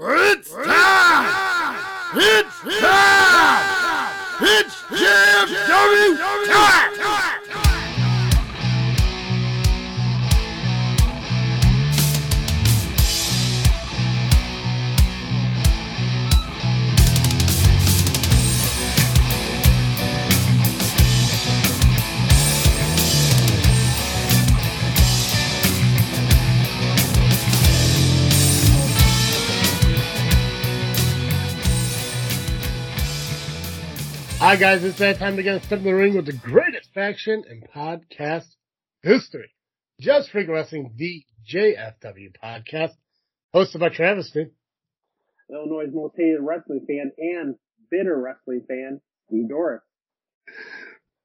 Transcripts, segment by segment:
It's Hi guys, it's that time to get step in the ring with the greatest faction in podcast history. Just Freak Wrestling, the JFW podcast, hosted by Travis. Dude. Illinois' most hated wrestling fan and bitter wrestling fan, Steve Doris.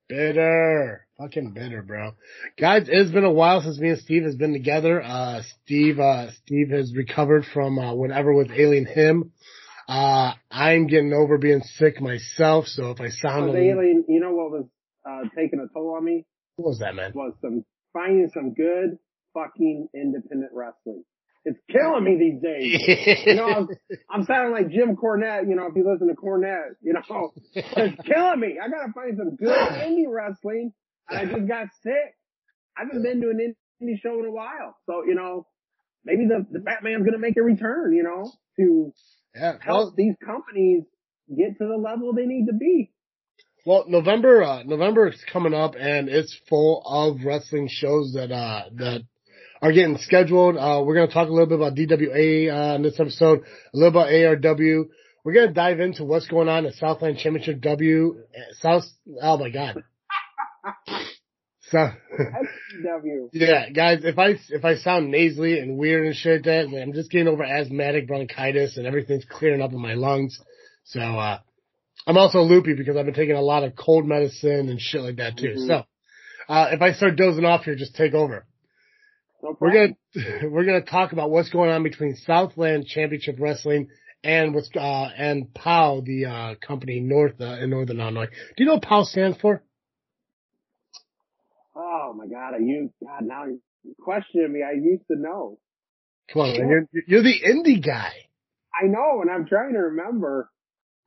Bitter. Fucking bitter, bro. Guys, it's been a while since me and Steve has been together. Uh, Steve, uh, Steve has recovered from, uh, whatever with Alien Him. Uh, I'm getting over being sick myself, so if I sound a little, alien, you know what was uh, taking a toll on me what was that, man? was some finding some good fucking independent wrestling. It's killing me these days. You know, I'm, I'm sounding like Jim Cornette. You know, if you listen to Cornette, you know, it's killing me. I gotta find some good indie wrestling. And I just got sick. I haven't been to an indie show in a while, so you know, maybe the the Batman's gonna make a return. You know, to yeah, help well, these companies get to the level they need to be. Well, November, uh, November is coming up and it's full of wrestling shows that, uh, that are getting scheduled. Uh, we're going to talk a little bit about DWA, uh, in this episode, a little about ARW. We're going to dive into what's going on at Southland Championship W, uh, South, oh my God. So, yeah, guys, if I, if I sound nasally and weird and shit like that, I'm just getting over asthmatic bronchitis and everything's clearing up in my lungs. So, uh, I'm also loopy because I've been taking a lot of cold medicine and shit like that too. Mhm. So, uh, if I start dozing off here, just take over. No We're gonna, we're gonna talk about what's going on between Southland Championship Wrestling and what's, uh, and POW, the, uh, company north, uh, in Northern Illinois. Do you know what POW stands for? Oh my god, are you, god, now you're questioning me. I used to know. Come on, man. You're, you're the indie guy. I know, and I'm trying to remember.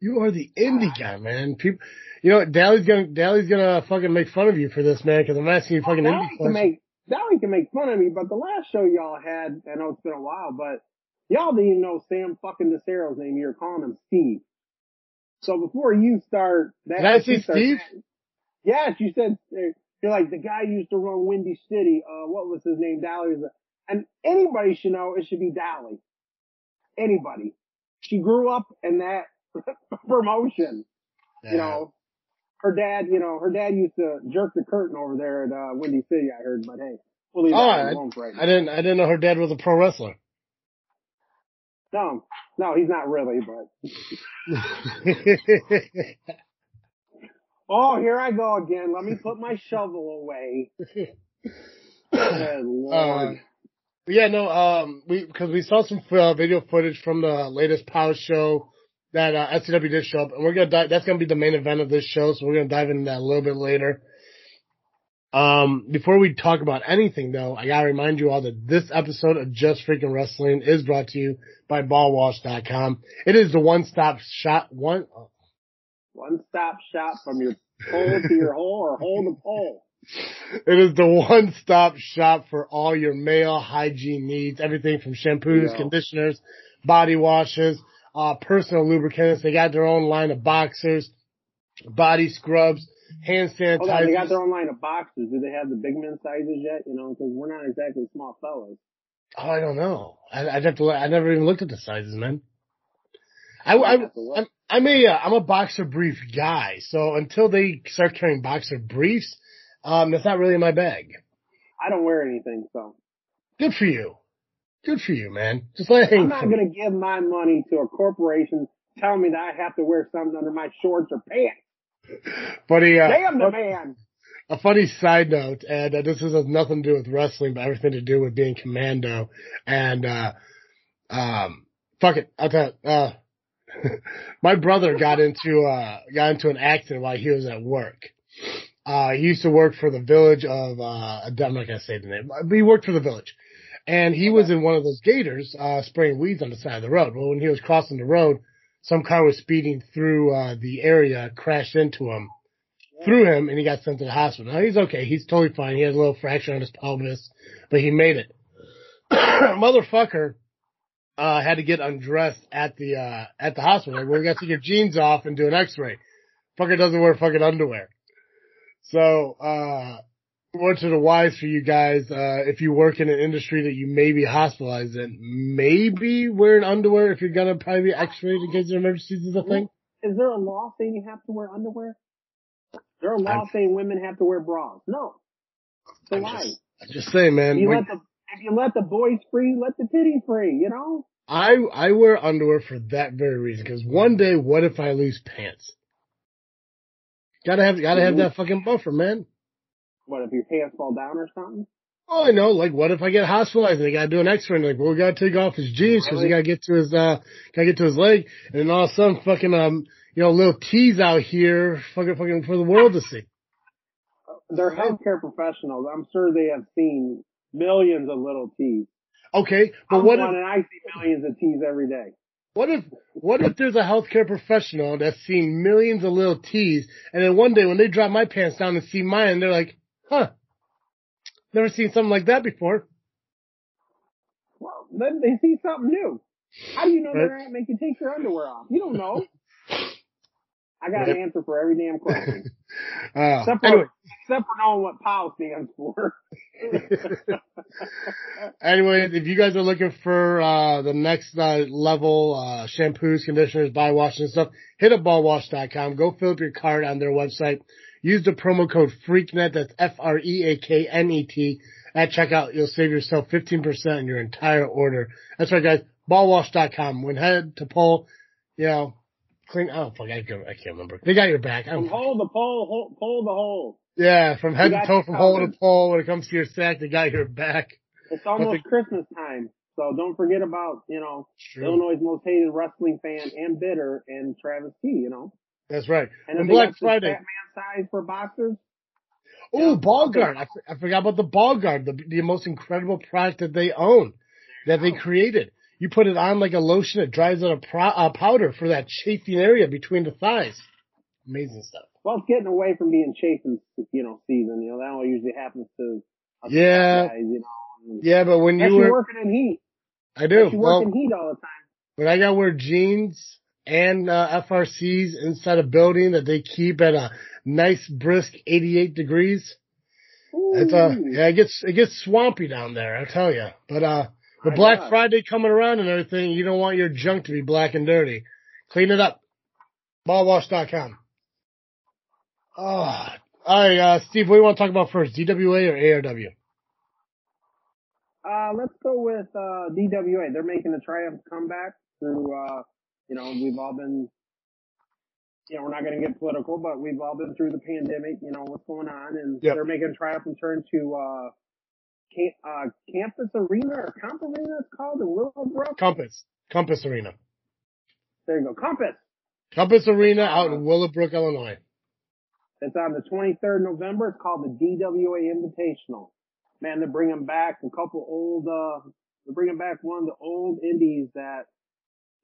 You are the indie guy, man. People, you know, Dally's gonna, Dally's gonna fucking make fun of you for this, man, cause I'm asking you fucking Now indie questions. make, Dally can make fun of me, but the last show y'all had, I know it's been a while, but y'all didn't even know Sam fucking DeCero's name. You're calling him Steve. So before you start that, Did I say you start- Steve? Yes, you said, you're like, the guy used to run Windy City, uh, what was his name? Dally. And anybody should know it should be Dally. Anybody. She grew up in that promotion, you know. Her dad, you know, her dad used to jerk the curtain over there at, uh, Windy City, I heard, but hey, we'll leave Oh, that I, alone for right now. I didn't, I didn't know her dad was a pro wrestler. No, no, he's not really, but. Oh, here I go again. Let me put my shovel away. Lord. Uh, yeah, no, um, we, cause we saw some uh, video footage from the latest Power show that, uh, SCW did show up and we're gonna dive, that's gonna be the main event of this show, so we're gonna dive into that a little bit later. Um, before we talk about anything though, I gotta remind you all that this episode of Just Freaking Wrestling is brought to you by ballwash.com. It is the one-stop shop, one, One stop shop from your pole to your hole or hole to pole. It is the one stop shop for all your male hygiene needs. Everything from shampoos, Yeah. conditioners, body washes, uh, personal lubricants. They got their own line of boxers, body scrubs, hand Hold on, they got their own line of boxes. Do they have the big men sizes yet? You know, because we're not exactly small fellas. Oh, I don't know. I, I'd have to. I never even looked at the sizes, man. I, I, I'd have to look. I'm, I'm a, uh, I'm a boxer brief guy. So until they start carrying boxer briefs, um, that's not really in my bag. I don't wear anything, so Good for you. Good for you, man. Just let I'm not gonna give my money to a corporation telling me that I have to wear something under my shorts or pants. Buddy, uh, Damn the man. a funny side note, and uh, this has nothing to do with wrestling, but everything to do with being commando. And uh, um, fuck it, I'll tell. You, uh, my brother got into uh, got into an accident while he was at work. Uh, he used to work for the village of uh, I'm not gonna say the name, but he worked for the village. And he was in one of those gators, uh, spraying weeds on the side of the road. Well, when he was crossing the road, some car was speeding through, uh, the area, crashed into him, threw him, and he got sent to the hospital. Now he's okay. He's totally fine. He had a little fracture on his pelvis, but he made it. Motherfucker, uh, had to get undressed at the, uh, at the hospital. Like, well, we got to take your jeans off and do an x-ray. Fucker doesn't wear fucking underwear. So, uh, what's the wise for you guys, uh, if you work in an industry that you may be hospitalized in, maybe wearing underwear if you're gonna probably be x-rayed in case of emergencies is a thing? Is there a law saying you have to wear underwear? Is there a law I'm- saying women have to wear bras? No. So why? just, I'm just saying, man. You let the you let the boys free, let the titties free. You know. I, I wear underwear for that very reason, cause one day, what if I lose pants? Gotta have, gotta have that fucking buffer, man. What if your pants fall down or something? Oh, I know. Like, what if I get hospitalized and they gotta do an X-ray? And like, well, we gotta take off his jeans because we Really? gotta get to his, uh, gotta get to his leg. And then all of a sudden, fucking, um, you know, little tease out here, fucking, fucking for the world to see. They're healthcare professionals. I'm sure they have seen millions of little T's. Okay, but I'm what if, and I see millions of T's every day. what if, what if there's a healthcare professional that's seen millions of little T's, and then one day when they drop my pants down and see mine, they're like, huh, never seen something like that before. Well, then they see something new. How do you know they're Right. gonna make you take your underwear off? You don't know. I got an answer for every damn question. Uh, Except for, anyway, except for knowing what POW stands for. anyway, if you guys are looking for uh, the next uh, level uh, shampoos, conditioners, body wash and stuff, hit up ballwash.com. Go fill up your card on their website. Use the promo code FREAKNET. That's F R E A K N E T. At checkout, you'll save yourself 15% on your entire order. That's right, guys. Ballwash.com. When head to pull, you know, clean. Oh fuck, I can't, I can't remember. They got your back. I From don't. hole to pole, hole, pole to hole. Yeah, from head to toe, from hole to pole. When it comes to your sack, they got your back. It's almost the- Christmas time. So don't forget about, you know, True. Illinois' most hated wrestling fan and bitter and Travis T, you know. That's right. And And Black Friday. Fat man size for boxers. Oh, ball guard. I forgot about the ball guard, the, the most incredible product that they own, that they created. You put it on like a lotion, it dries out a, pro, a powder for that chafing area between the thighs. Amazing stuff. Well, it's getting away from being chafing, you know, season. You know, that only usually happens to Yeah. guys, you know. Yeah, but when you you're were, working in heat. I do. You Well, work in heat all the time. when I got to wear jeans and uh, FRCs inside a building that they keep at a nice brisk 88 degrees, it's uh, Ooh. yeah, it gets it gets swampy down there. I tell you. But uh, with My Black God. Friday coming around and everything, you don't want your junk to be black and dirty. Clean it up. Ballwash.com. Oh, all right, uh, Steve, what do you want to talk about first, DWA or ARW? Uh, let's go with, uh, DWA. They're making a triumph comeback through, uh, you know, we've all been, you know, we're not going to get political, but we've all been through the pandemic, you know, what's going on and Yep. they're making a triumphant turn to, uh, Camp, uh, Campus Arena or Comp Arena it's called in Willowbrook. Compass. Compass Arena. There you go. Compass. Compass Arena out in Willowbrook, Illinois. It's on the 23rd November. It's called the DWA Invitational. Man, they're bringing back a couple old, uh, they're bringing back one of the old indies that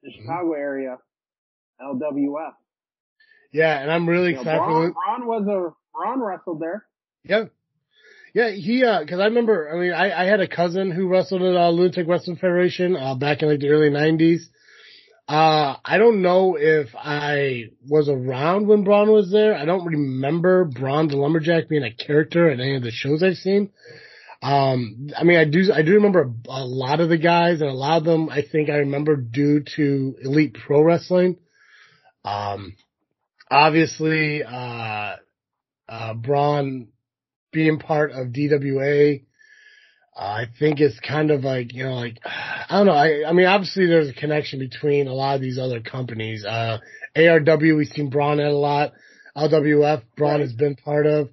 the Mm-hmm. Chicago area, LWF. Yeah, and I'm really You excited Braun, Braun was a, Braun wrestled there. Yeah. Yeah, he, uh, because I remember, I mean, I, I had a cousin who wrestled at, uh, Lunatic Wrestling Federation, uh, back in like the early nineties. Uh, I don't know if I was around when Braun was there. I don't remember Braun the Lumberjack being a character in any of the shows I've seen. Um, I mean, I do, I do remember a, lot of the guys and a lot of them I think I remember due to Elite Pro Wrestling. Um, obviously, uh, uh, Braun being part of DWA, I think it's kind of like, you know, like, I don't know. I, I mean, obviously there's a connection between a lot of these other companies. Uh, ARW, we've seen Braun at a lot. LWF, Braun Right. has been part of.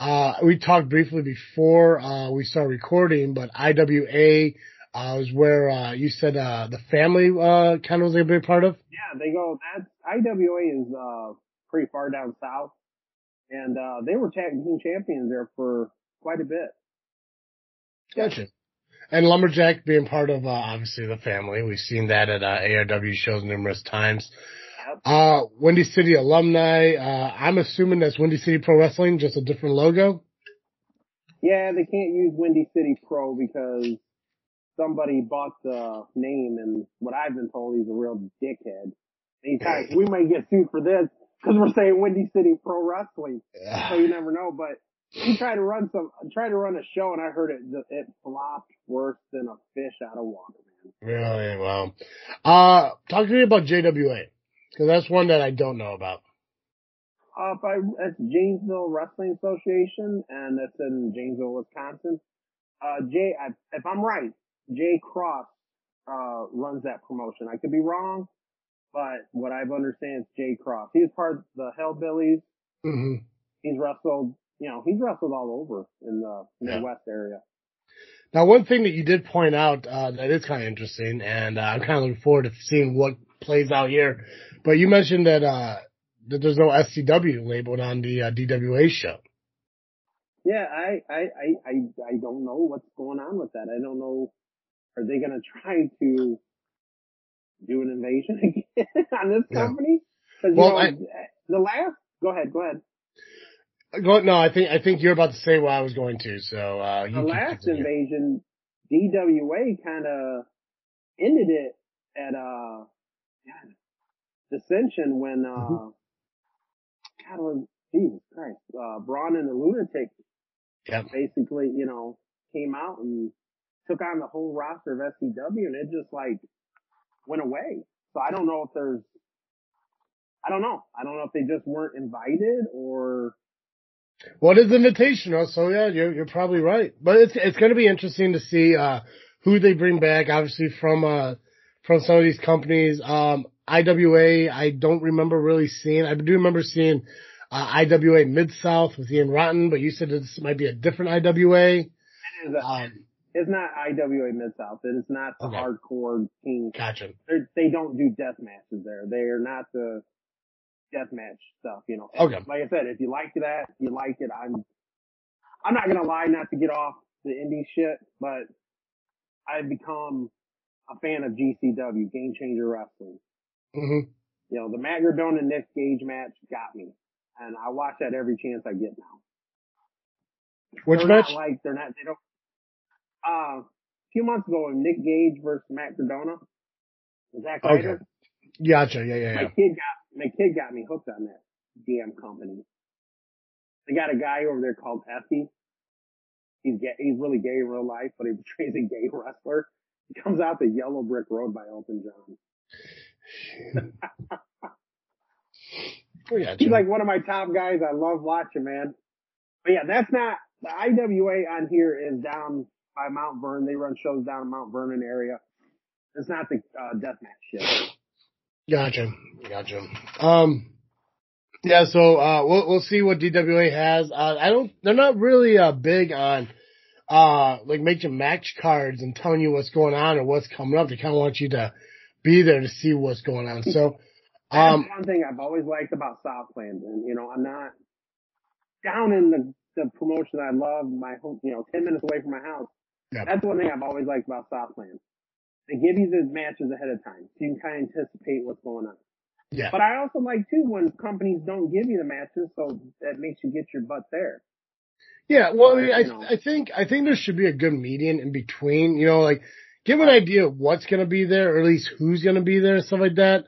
Uh, we talked briefly before, uh, we started recording, but IWA, uh, was where, uh, you said, uh, the family, uh, kind of was a big part of. Yeah, they go, that's, IWA is, uh, pretty far down south. And, uh, they were tag team champions there for quite a bit. Gotcha. and Lumberjack being part of uh, obviously the family. We've seen that at uh, ARW shows numerous times. Yep. Uh, Windy City alumni. Uh, I'm assuming that's Windy City Pro Wrestling, just a different logo. Yeah, they can't use Windy City Pro because somebody bought the name and what I've been told he's a real dickhead. And he's kind of, we might get sued for this because we're saying Windy City Pro Wrestling. So you never know, but he tried to run some, tried to run a show and I heard it, it flopped worse than a fish out of water, man. Really? Wow. Uh, talk to me about JWA. Cause that's one that I don't know about. Uh, by, it's Janesville Wrestling Association and it's in Janesville, Wisconsin. Uh, Jay, I, if I'm right, Jay Cross, uh, runs that promotion. I could be wrong, but what I've understand is Jay Cross. He's part of the Hellbillies. hmm He's wrestled, you know, he's wrestled all over in the Yeah. Midwest area. Now, one thing that you did point out uh, that is kind of interesting, and uh, I'm kind of looking forward to seeing what plays out here. But you mentioned that uh, that there's no SCW labeled on the uh, DWA show. Yeah, I, I, I, I, don't know what's going on with that. I don't know. Are they going to try to do an invasion again on this Yeah. company? You Well, know, I- the last, go ahead, go ahead. No, I think I think you're about to say what I was going to. So uh, The last invasion, DWA kind of ended it at, uh, God, dissension when, uh, Mhm. God, was, Jesus Christ, uh, Braun and the Lunatic Yep. basically, you know, came out and took on the whole roster of SCW and it just like went away. So I don't know if there's, I don't know. I don't know if they just weren't invited or, It is invitational, so yeah, you're you're probably right. But it's it's going to be interesting to see uh, who they bring back. Obviously, from uh, from some of these companies, um, IWA. I don't remember really seeing. I do remember seeing uh, IWA Mid South with Ian Rotten, but you said this might be a different IWA. it is a, Um, it's not IWA Mid South. It is not the Okay. hardcore team. gotcha. They're, they don't do death matches there. They are not the death match stuff, you know. Okay. Like I said, if you like that, you like it. I'm, I'm not gonna lie, not to get off the indie shit, but I've become a fan of GCW, Game Changer Wrestling. Mm-hmm. You know, the Matt Cardona and Nick Gage match got me, and I watch that every chance I get now. Which they're match? Like they're not. They don't. Uh, a few months ago, Nick Gage versus Matt Cardona. Zack Okay. Ryder. Gotcha. Yeah, yeah, My yeah. kid got my kid got me hooked on that damn company. They got a guy over there called Effy. He's gay, he's really gay in real life, but he portrays a gay wrestler. He comes out the Yellow Brick Road by Elton John. Oh, yeah, He's like one of my top guys. I love watching, man. But yeah, that's not the IWA on here is down by Mount Vernon. They run shows down in Mount Vernon area. It's not the uh, deathmatch shit. Gotcha. Gotcha. Um, yeah, so, uh, we'll, we'll see what DWA has. Uh, I don't, they're not really, uh, big on, uh, like making match cards and telling you what's going on or what's coming up. They kind of want you to be there to see what's going on. So, That's um, one thing I've always liked about Southland, and you know, I'm not down in the the promotion I love. My home, you know, ten minutes away from my house. Yeah. That's one thing I've always liked about Southland. They give you the matches ahead of time, so you can kind of anticipate what's going on. yeah. But I also like too when companies don't give you the matches, so that makes you get your butt there. Yeah, well, I, mean. I, I think I think there should be a good median in between. You know, like give an idea of what's going to be there, or at least who's going to be there, and stuff like that.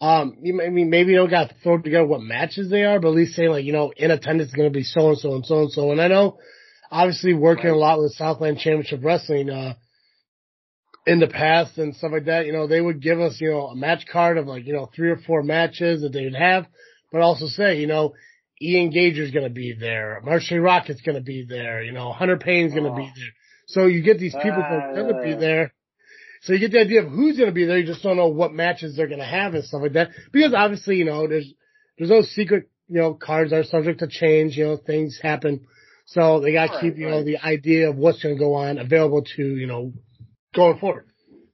Um, you, I mean, maybe you don't got to throw together what matches they are, but at least say like, you know, in attendance is going to be so and so and so and so. And I know, obviously, working a lot with Southland Championship Wrestling, uh, in the past and stuff like that, you know, they would give us, you know, a match card of like, you know, three or four matches that they would have, but also say, you know, Ian Gager's going to be there. Marshe Rockett's going to be there. You know, Hunter Payne's going to be Oh. there. So you get these people who going to be Uh. there. So you get the idea of who's going to be there. You just don't know what matches they're going to have and stuff like that. Because obviously, you know, there's, there's no secret, you know, cards are subject to change. You know, things happen. So they got to Right, keep, you know, the idea of what's going to go on available to, you know, going forward.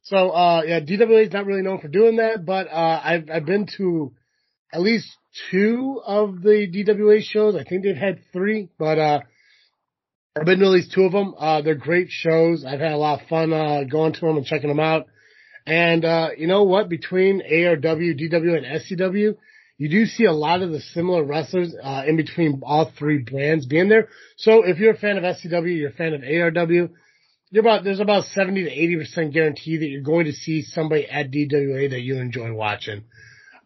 So, uh, yeah, DWA is not really known for doing that, but, uh, I've, I've been to at least two of the DWA shows. I think they've had three, but, uh, I've been to at least two of them. Uh, they're great shows. I've had a lot of fun, uh, going to them and checking them out. And, uh, you know what? Between ARW, DW, and SCW, you do see a lot of the similar wrestlers, uh, in between all three brands being there. So if you're a fan of SCW, you're a fan of ARW, you're about, there's about 70 to 80% guarantee that you're going to see somebody at DWA that you enjoy watching.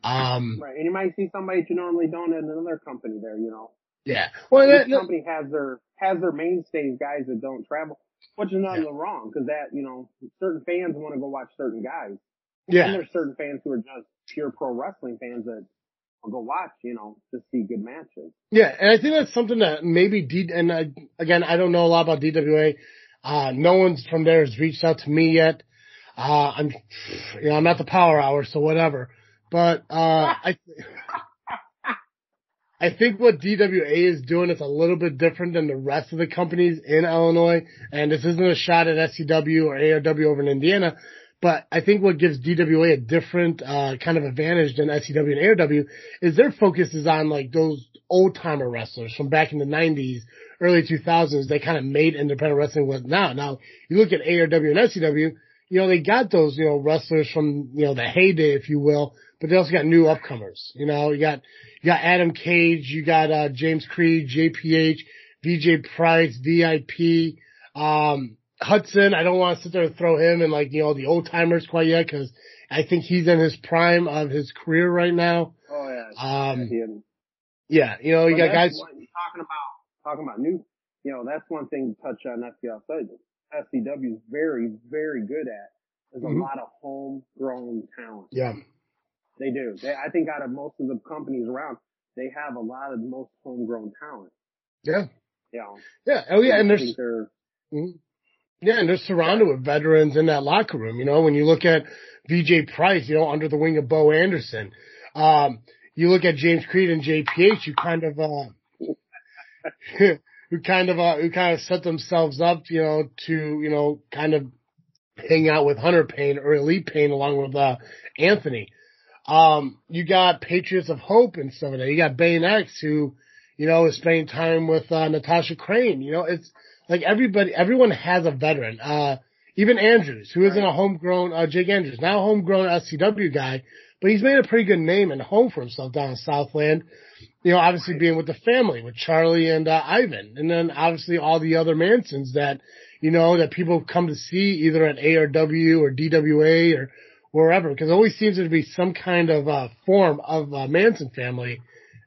Um, Right. And you might see somebody that you normally don't at another company there, you know. yeah. Well, that, Each company has their, has their mainstays guys that don't travel, which is nothing wrong because that, you know, certain fans want to go watch certain guys. And yeah. there's certain fans who are just pure pro wrestling fans that will go watch, you know, to see good matches. Yeah, and I think that's something that maybe D and uh, again, I don't know a lot about DWA. Uh, no one's from there has reached out to me yet. Uh, I'm, you know, I'm at the power hour, so whatever. But uh, I, I think what DWA is doing is a little bit different than the rest of the companies in Illinois. And this isn't a shot at SCW or ARW over in Indiana, but I think what gives DWA a different uh, kind of advantage than SCW and ARW is their focus is on like those old timer wrestlers from back in the '90s, early 2000s. They kind of made independent wrestling what now. Now you look at ARW and SCW, you know they got those you know wrestlers from you know the heyday, if you will, but they also got new upcomers. You know you got you got Adam Cage, you got uh, James Creed, JPH, VJ Price, VIP. Um, Hudson, I don't want to sit there and throw him in like, you know, the old timers quite yet because I think he's in his prime of his career right now. Oh yeah. Um, yeah, you know, you But got guys. talking about talking about new. You know, that's one thing to touch on FPL side. SCW is very very good at. There's Mhm. a lot of homegrown talent. Yeah. They do. They, I think out of most of the companies around, they have a lot of the most homegrown talent. Yeah. Know, Yeah. Oh yeah. And I there's, Mhm. Yeah, and they're surrounded with veterans in that locker room. You know, when you look at VJ Price, you know, under the wing of Bo Anderson, um, you look at James Creed and JPH, you kind of, uh, who kind of, uh, who kind of set themselves up, you know, to, you know, kind of hang out with Hunter Payne or Elite Payne along with, uh, Anthony. Um, you got Patriots of Hope and some of that. You got Bane X who, you know, is spending time with, uh, Natasha Crane. You know, it's, like everybody, everyone has a veteran. Uh, even Andrews, who isn't a homegrown, uh, Jake Andrews, now a homegrown SCW guy, but he's made a pretty good name and home for himself down in Southland. You know, obviously being with the family, with Charlie and, uh, Ivan. And then obviously all the other Mansons that, you know, that people come to see either at ARW or DWA or wherever, because it always seems to be some kind of, uh, form of, uh, Manson family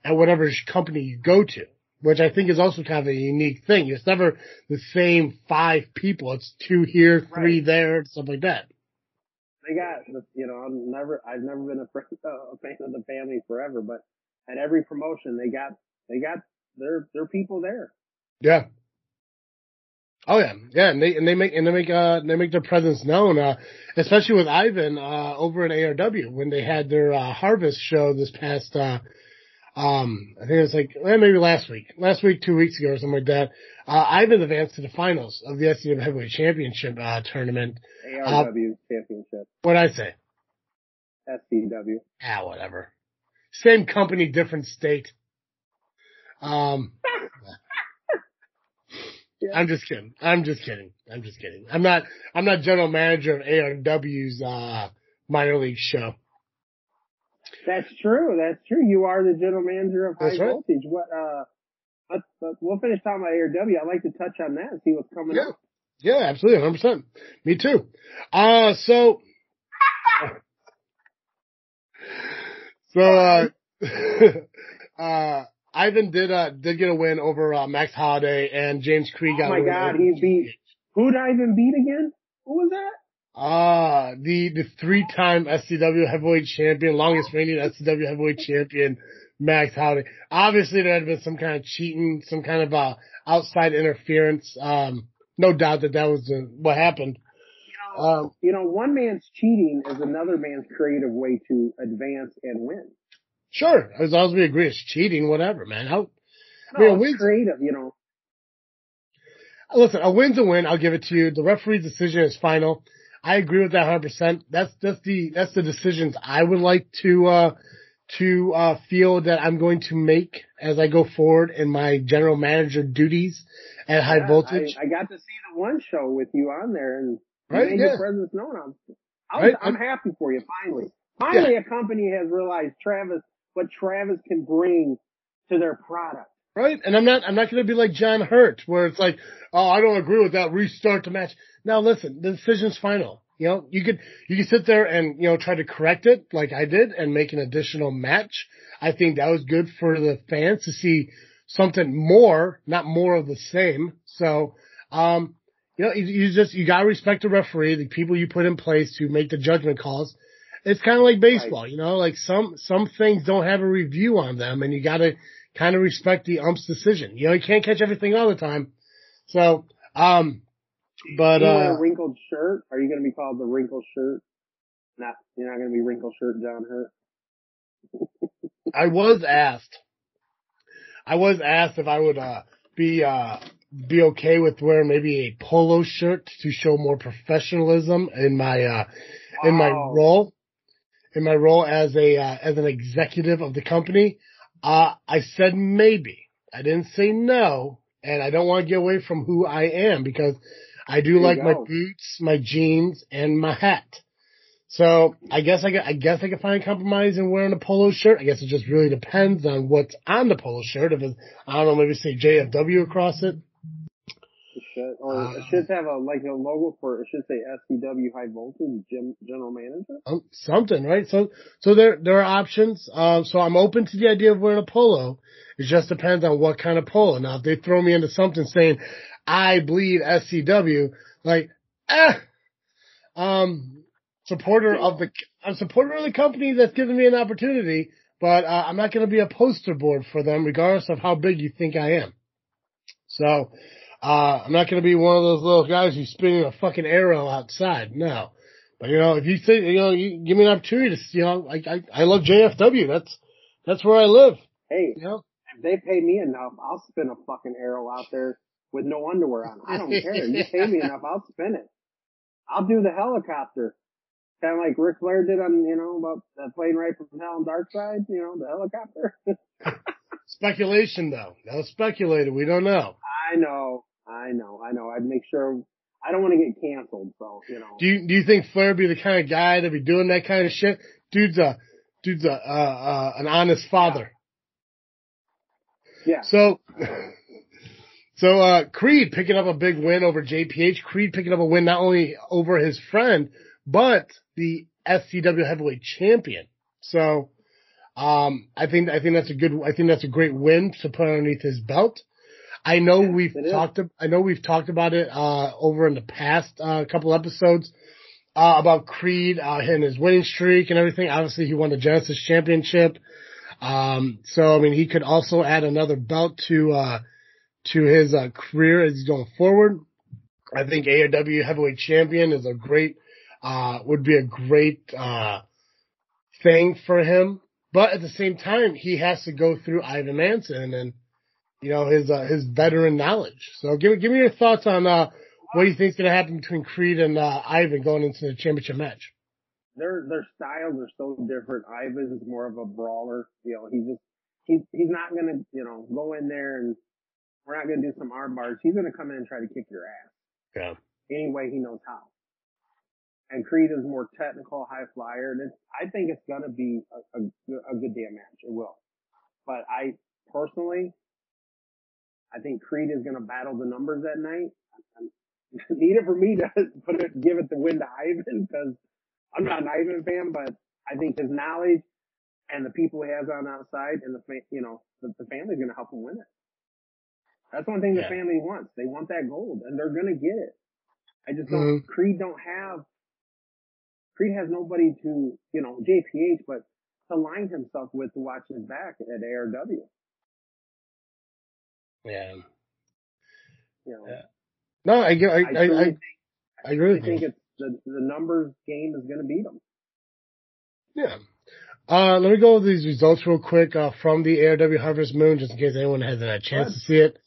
at whatever company you go to which I think is also kind of a unique thing. It's never the same five people. It's two here, three Right. there, stuff like that. They got you know I'm never I've never been a, friend, a fan of the family forever, but at every promotion they got they got their their people there. Yeah. Oh yeah, yeah, and they and they make and they make uh they make their presence known, uh, especially with Ivan uh over in ARW when they had their uh, Harvest show this past uh um I think it was like eh, maybe last week, last week, two weeks ago or something like that. Uh, Ivan advanced to the finals of the SCW Heavyweight Championship uh tournament. ARW championship, What'd I say? SCW. Ah, whatever. Same company, different state. Um, Yeah. I'm just kidding. I'm just kidding. I'm just kidding. I'm not, I'm not general manager of ARW's, uh, minor league show. That's true. That's true. You are the general manager of High That's right. Voltage. What? Uh, let's, let's, we'll finish talking about ARW. I'd like to touch on that and see what's coming Yeah. up. Yeah, absolutely. 100%. Me too. Uh, so, so, uh, uh, Ivan did, uh, did get a win over, uh, Max Holiday and James Creed got Oh my God, he beat- Who did I even beat again? Who was that? Ah, the, the three-time SCW heavyweight champion, longest reigning SCW heavyweight champion, Max Holiday. Obviously there had been some kind of cheating, some kind of, uh, outside interference. Um, no doubt that that was uh, what happened. Um, You know, one man's cheating is another man's creative way to advance and win. sure, as long as we agree it's cheating, whatever, man. How, No, it's we- creative, you know. listen, a win's a win. I'll give it to you. The referee's decision is final. I agree with that 100%. That's, that's the, that's the decisions I would like to, uh, to, uh, feel that I'm going to make as I go forward in my general manager duties at High Voltage. I, I got to see the one show with you on there and Right, made yeah. your presence known. I'm, I'm, Right, I'm happy for you finally. Finally a company has realized Travis, what Travis can bring to their product. Right? And I'm not, I'm not going to be like John Hurt, where it's like, oh, I don't agree with that. Restart the match. Now listen, the decision's final. You know, you could, you could sit there and, you know, try to correct it like I did and make an additional match. I think that was good for the fans to see something more, not more of the same. So, um, you know, you, you just, you gotta respect the referee, the people you put in place to make the judgment calls. It's kind of like baseball, you know, like some, some things don't have a review on them and you gotta kind of respect the ump's decision. You know, you can't catch everything all the time. So, um, but, you uh, a wrinkled shirt? Are you going to be called the wrinkled shirt? Not, you're not going to be wrinkled shirt John Hurt. I was asked, I was asked if I would, uh, be, uh, be okay with wearing maybe a polo shirt to show more professionalism in my, uh, in my role, in my role as a, uh, as an executive of the company. Uh, I said maybe. I didn't say no, and I don't want to get away from who I am because I do There like my boots, my jeans, and my hat. So I guess I could, I guess I could find a compromise in wearing a polo shirt. I guess it just really depends on what's on the polo shirt. If it's, I don't know, maybe say JFW across it. It should, or Uh, it should have a, like a logo for, it should say SCW High Voltage Gym, General Manager. Um, something, right? So, so there, there are options. Um, so I'm open to the idea of wearing a polo. It just depends on what kind of polo. Now, if they throw me into something saying, I bleed SCW, like, eh, um, supporter of the, I'm supporter of the company that's giving me an opportunity, but, uh, I'm not going to be a poster board for them regardless of how big you think I am. So, uh, I'm not going to be one of those little guys who's spinning a fucking arrow outside. No. But you know, if you think, you know, you give me an opportunity to, you know, I, I, I love JFW. That's, that's where I live. Hey, You know? if they pay me enough, I'll spin a fucking arrow out there with no underwear on. I don't care. If you pay me enough, I'll spin it. I'll do the helicopter. Kind of like Ric Flair did on, you know, about the plane right from hell and dark side, you know, the helicopter. Speculation though. That was speculated. We don't know. I know, I know, I know. I'd make sure, I don't want to get canceled, so, you know. Do you, do you think Flair would be the kind of guy to be doing that kind of shit? Dude's a, dude's a, uh, uh, an honest father. yeah. So, so, uh, Creed picking up a big win over JPH. Creed picking up a win not only over his friend, but the SCW heavyweight champion. So, um, I think, I think that's a good, I think that's a great win to put underneath his belt. I know Yeah, we've is. talked, I know we've talked about it, uh, over in the past, uh, couple episodes, uh, about Creed, uh, and his winning streak and everything. Obviously he won the Genesis championship. Um, so I mean, he could also add another belt to, uh, to his, uh, career as he's going forward. I think AOW heavyweight champion is a great, uh, would be a great, uh, thing for him. But at the same time, he has to go through Ivan Manson and, you know, his, uh, his veteran knowledge. So give me, give me your thoughts on, uh, what do you think's going to happen between Creed and, uh, Ivan going into the championship match? their their styles are so different. Ivan's more of a brawler. You know, he's just he's he's not gonna you know go in there and we're not gonna do some arm bars. He's gonna come in and try to kick your ass Yeah. any way he knows how. And Creed is more technical, high flyer, and it's, I think it's gonna be a, a, a good damn match. It will. But I personally, I think Creed is gonna battle the numbers that night. I'm, need it for me to put it, give it the win to Ivan because I'm not an Ivan fan, but I think his knowledge and the people he has on outside and the fa- you know the, the family's going to help him win it. That's one thing the family wants. They want that gold, and they're going to get it. I just don't. Mhm. Creed don't have. Creed has nobody to you know JPH, but to line himself with to watch his back at ARW. Yeah. You know, Yeah. No, I, get- I, I, I, think, I agree I think it's the the numbers game is going to beat them. Yeah. Uh, let me go over these results real quick, uh, from the ARW Harvest Moon, just in case anyone hasn't had a chance Good. to see it.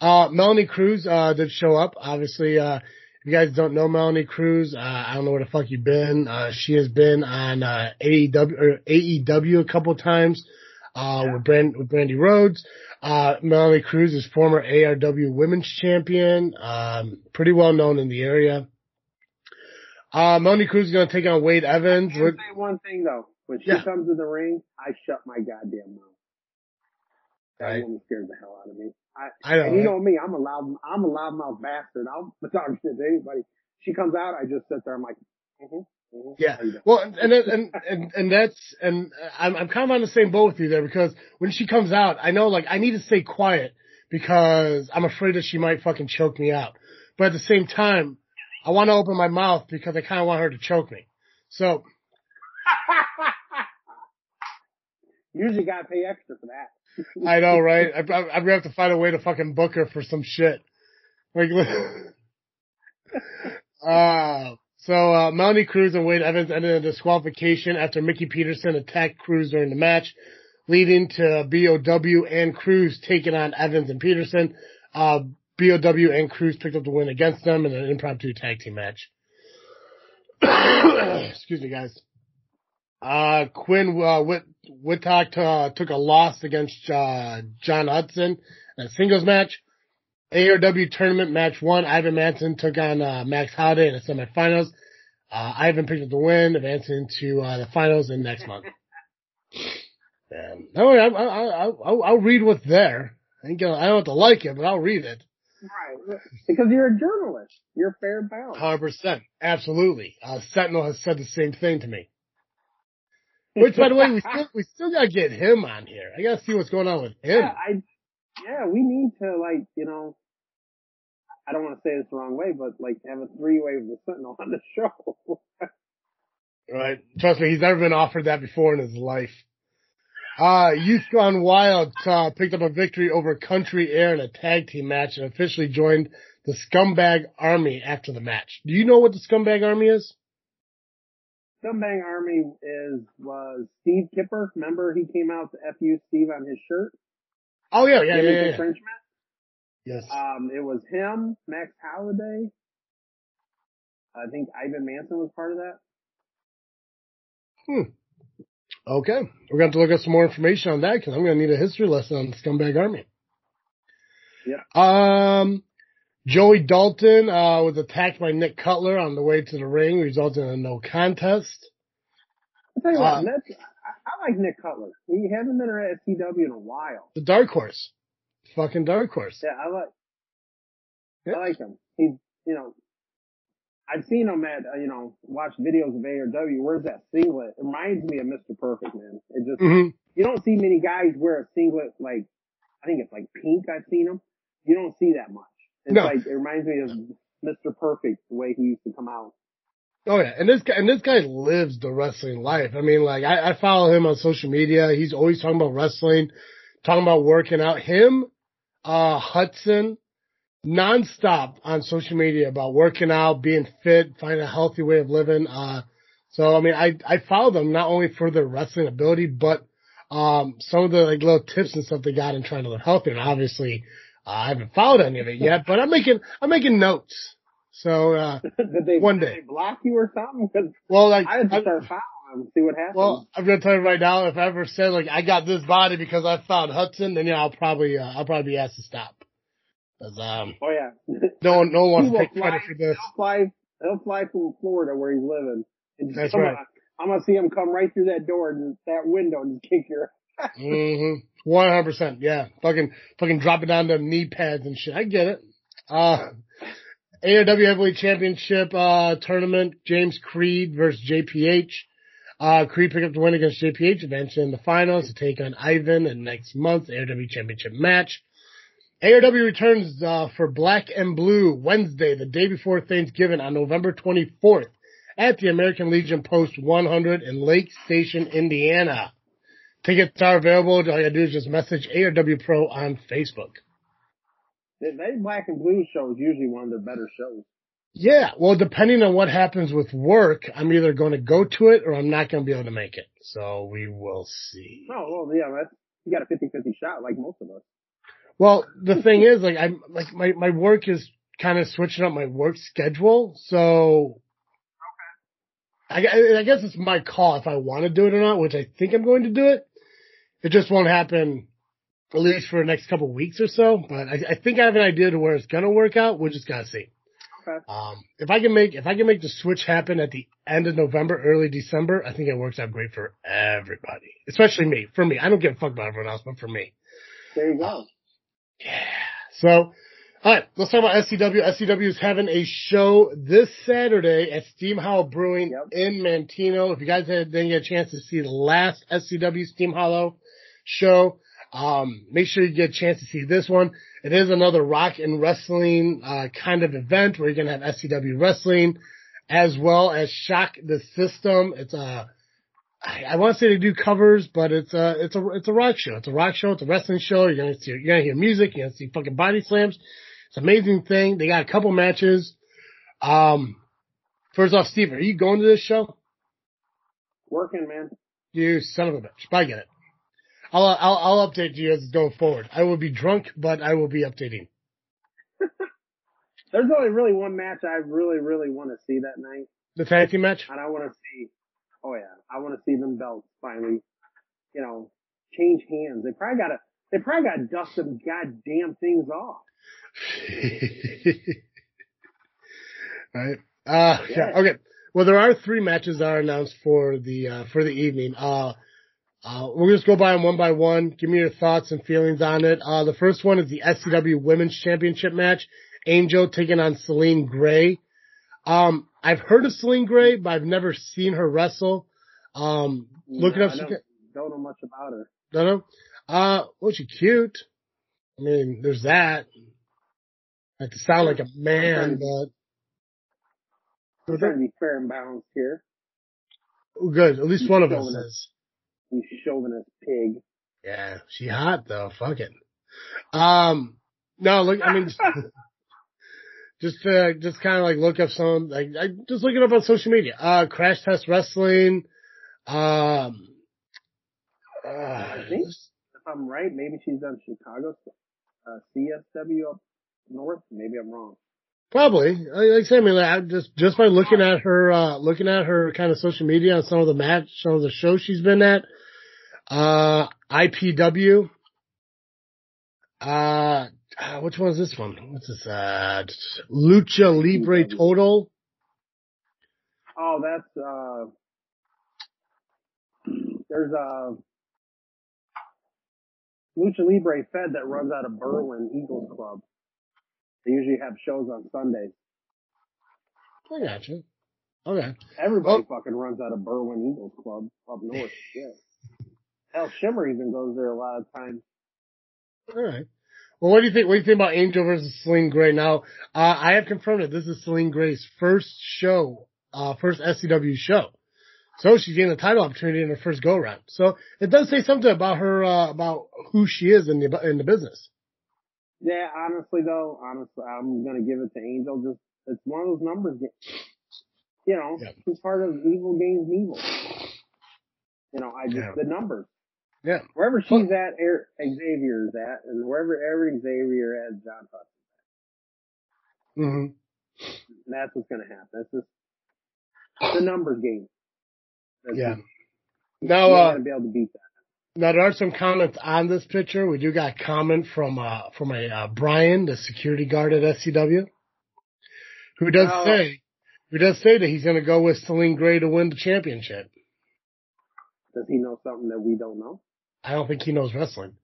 Uh, Melanie Cruz, uh, did show up. Obviously, uh, if you guys don't know Melanie Cruz, uh, I don't know where the fuck you've been. Uh, she has been on, uh, AEW, or AEW a couple times. uh, with Brand, with Brandi Rhodes. Uh, Melanie Cruz is former ARW women's champion, um, pretty well known in the area. Uh, Melanie Cruz is going to take on Wade Evans. I can say one thing though. When she Yeah. comes in the ring, I shut my goddamn mouth. That Right. woman scares the hell out of me. I, I know. and you know me, I'm a loud, I'm a loudmouth bastard. I'll talk shit to anybody. She comes out, I just sit there. I'm like, mm-hmm. Yeah. You doing? Well, and and and and, and that's and I'm I'm kind of on the same boat with you there because when she comes out, I know like I need to stay quiet because I'm afraid that she might fucking choke me out. But at the same time, I want to open my mouth because I kind of want her to choke me. So Usually gotta pay extra for that. I know, right? I, I, I'm gonna have to find a way to fucking book her for some shit. Like, uh, so, uh, Melanie Cruz and Wade Evans ended in disqualification after Mickey Peterson attacked Cruz during the match, leading to BOW and Cruz taking on Evans and Peterson. Uh, BOW and Cruz picked up the win against them in an impromptu tag team match. Excuse me, guys. Uh, Quinn, uh, Whit, Whitlock, uh, took a loss against, uh, John Hudson in a singles match. ARW tournament match one, Ivan Manson took on, uh, Max Holiday in the semifinals. Uh, Ivan picked up the win, advancing to, uh, the finals in next month. And, no, I, I, I, I'll, I'll read what's there. I gonna, I don't have to like it, but I'll read it. Right. Because you're a journalist. You're fair bound. Hundred percent, absolutely. Uh, Sentinel has said the same thing to me. Which, by the way, we still we still gotta get him on here. I gotta see what's going on with him. Yeah, I, yeah, we need to like, you know, I don't want to say this the wrong way, but like have a three way with the Sentinel on the show. Right? Trust me, he's never been offered that before in his life. Uh, Youth Gone Wild uh, picked up a victory over Country Air in a tag team match and officially joined the Scumbag Army after the match. Do you know what the Scumbag Army is? Scumbag Army is was Steve Kipper. Remember he came out to fu Steve on his shirt. Oh yeah, yeah, yeah, yeah. Yes. Um, it was him, Max Halliday. I think Ivan Manson was part of that. Hmm. Okay. We're going to look up some more information on that because I'm going to need a history lesson on the Scumbag Army. Yeah. Um, Joey Dalton, uh, was attacked by Nick Cutler on the way to the ring, resulting in a no contest. I'll tell you Uh, what, I, I like Nick Cutler. He hasn't been at SCW in a while. The dark horse. Fucking dark horse. Yeah, I like. Yeah. I like him. He's, you know, I've seen him at, uh, you know, watch videos of ARW. Where's that singlet? It reminds me of Mr. Perfect, man. It just, hmm you don't see many guys wear a singlet like, I think it's like pink. I've seen him. You don't see that much. It's No. like, it reminds me of Mr. Perfect, the way he used to come out. Oh yeah, and this guy and this guy lives the wrestling life. I mean, like I, I follow him on social media. He's always talking about wrestling, talking about working out. Him, uh, Hudson, nonstop on social media about working out, being fit, finding a healthy way of living. Uh, so I mean, I I follow them not only for their wrestling ability, but um some of the like little tips and stuff they got in trying to live healthier. And obviously, uh, I haven't followed any of it yet, but I'm making I'm making notes. So uh, did they, One day. they block you or something? Cause well, like I I- start following and see what happens. Well, I'm gonna tell you right now, if I ever said like I got this body because I found Hudson, then yeah, I'll probably uh, I'll probably be asked to stop. 'Cause, um, oh yeah. no one no one wants to take credit for this. He'll fly, he'll fly from Florida where he's living. And just That's come right. on. I'm gonna see him come right through that door and that window and just kick your. Mm-hmm. One hundred percent. Yeah, fucking fucking drop it down to knee pads and shit. I get it. Uh, ARW Heavyweight Championship uh tournament. James Creed versus JPH. Uh, Creed picked up the win against JPH, advancing in the finals to take on Ivan in next month's ARW Championship match. ARW returns uh, for Black and Blue Wednesday, the day before Thanksgiving on November 24th at the American Legion Post 100 in Lake Station, Indiana. Tickets are available. All you gotta do is just message ARW Pro on Facebook. That black and blue show is usually one of their better shows. Yeah, well, depending on what happens with work, I'm either going to go to it or I'm not going to be able to make it. So we will see. Oh well, yeah, that's you got a 50-50 shot like most of us. Well, the thing is, like, I'm like my my work is kind of switching up my work schedule, so okay. I, I guess it's my call if I want to do it or not, which I think I'm going to do it. it just won't happen at least for the next couple weeks or so. But I, I think I have an idea to where it's gonna work out. We're just gotta see. Okay. Um, if I can make if I can make the switch happen at the end of November, early December, I think it works out great for everybody, especially me. For me, I don't give a fuck about everyone else, but for me, There you go. yeah. So, all right, let's talk about SCW. SCW is having a show this Saturday at Steam Hollow Brewing Yep. in Manteno. If you guys had, didn't get a chance to see the last SCW Steam Hollow show, um, make sure you get a chance to see this one. It is another rock and wrestling uh, kind of event where you're gonna have SCW wrestling as well as Shock the System. It's a I, I want to say they do covers, but it's a it's a it's a rock show. It's a rock show. It's a wrestling show. You're gonna see you're gonna hear music. You're gonna see fucking body slams. It's an amazing thing. They got a couple matches. Um, first off, Steve, are you going to this show? Working, man. You son of a bitch. But I get it. I'll I'll I'll update you as going forward. I will be drunk, but I will be updating. There's only really one match I really, really want to see that night, The tag team match. and I want to see. Oh yeah, I want to see them belts finally. You know, change hands. They probably got to. They probably got to dust some goddamn things off. right. Uh, yeah. Yeah. Okay. Well, there are three matches that are announced for the uh, for the evening. Uh, uh, we'll just go by them one by one. Give me your thoughts and feelings on it. Uh, the first one is the SCW Women's Championship match. Angel taking on Celine Gray. Um, I've heard of Celine Gray, but I've never seen her wrestle. Um, looking up, I don't, don't know much about her. don't know. Uh, well, she's cute. I mean, there's that. I have to sound like a man, but I'm trying to be fair and balanced here. Good. At least one of us is. You chauvinist pig. Yeah, she hot though. Fuck it. Um, no, look, I mean, just, just, uh, just kind of like look up some, like, I just look it up on social media. Uh, Crash Test Wrestling. Um, uh, I think if I'm right, maybe she's done Chicago, uh, CSW up north. Maybe I'm wrong. Probably. Like I said, I mean, like, just just by looking at her, uh, looking at her kind of social media and some of the match, some of the shows she's been at, uh, IPW, uh, uh, which one is this one? What's this? Uh, Lucha Libre Total. Oh, that's uh. There's a Lucha Libre Fed that runs out of Berwyn Eagles Club. They usually have shows on Sundays. I got you. Okay. Everybody Well- fucking runs out of Berwyn Eagles Club up north. Yeah. Hell, Shimmer even goes there a lot of times. All right. Well, what do you think? What do you think about Angel versus Celine Gray? Now, uh, I have confirmed that this is Celine Gray's first show, uh, first SCW show. So she's getting the title opportunity in her first go round. So it does say something about her, uh, about who she is in the, in the business. Yeah, honestly though, honestly, I'm gonna give it to Angel. Just it's one of those numbers. You know, Yeah. she's part of Evil Games Evil. You know, I just Yeah. the numbers. Yeah. Wherever she's at, Er- Xavier's at, and wherever every Xavier at, John Hudson. hmm And that's what's gonna happen. That's just the numbers game. That's Yeah. just- Now, uh, gonna be able to beat that. Now there are some comments on this picture. We do got a comment from, uh, from a, uh, Brian, the security guard at SCW, who does Oh. say, who does say that he's going to go with Celine Gray to win the championship. Does he know something that we don't know? I don't think he knows wrestling.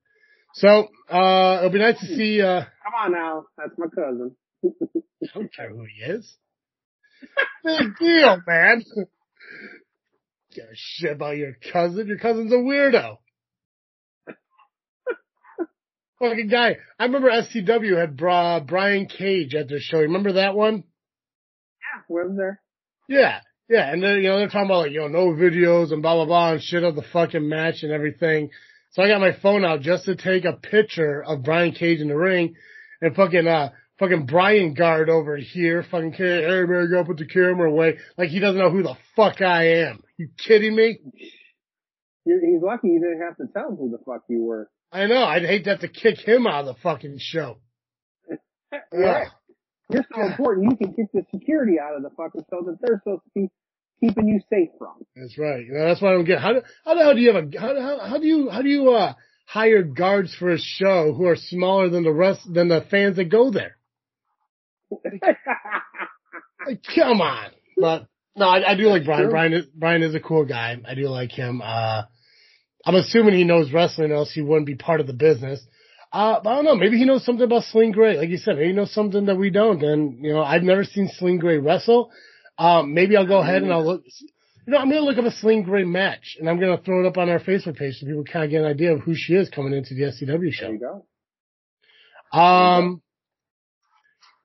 So, uh, it'll be nice to see, uh, Come on now, that's my cousin. I don't care who he is. Big deal, man. Give a shit about your cousin. Your cousin's a weirdo. Fucking guy. I remember SCW had Bra- Brian Cage at their show. Remember that one? Yeah, was there? Yeah. Yeah. And then, you know, they're talking about like, you know, no videos and blah, blah, blah and shit of the fucking match and everything. So I got my phone out just to take a picture of Brian Cage in the ring and fucking, uh, fucking Brian Guard over here fucking, hey man, go put the camera away. Like he doesn't know who the fuck I am. You kidding me? He's lucky you didn't have to tell him who the fuck you were. I know. I'd hate to have to kick him out of the fucking show. Yeah. You're so important, you can kick the security out of the fucking show that they're supposed to be keeping you safe from. That's right. You know, that's why I don't get how do, how the hell do you have a how, how, how do you how do you uh hire guards for a show who are smaller than the rest than the fans that go there? Like, come on. But no, I, I do like Brian. True. Brian is Brian is a cool guy. I do like him. Uh, I'm assuming he knows wrestling, else he wouldn't be part of the business. Uh, but I don't know. Maybe he knows something about Celine Gray. Like you said, maybe he knows something that we don't. And you know, I've never seen Celine Gray wrestle. Um, maybe I'll go ahead and I'll look. You know, I'm gonna look up a Celine Gray match, and I'm gonna throw it up on our Facebook page so people kind of get an idea of who she is coming into the SCW There show. you go. Um,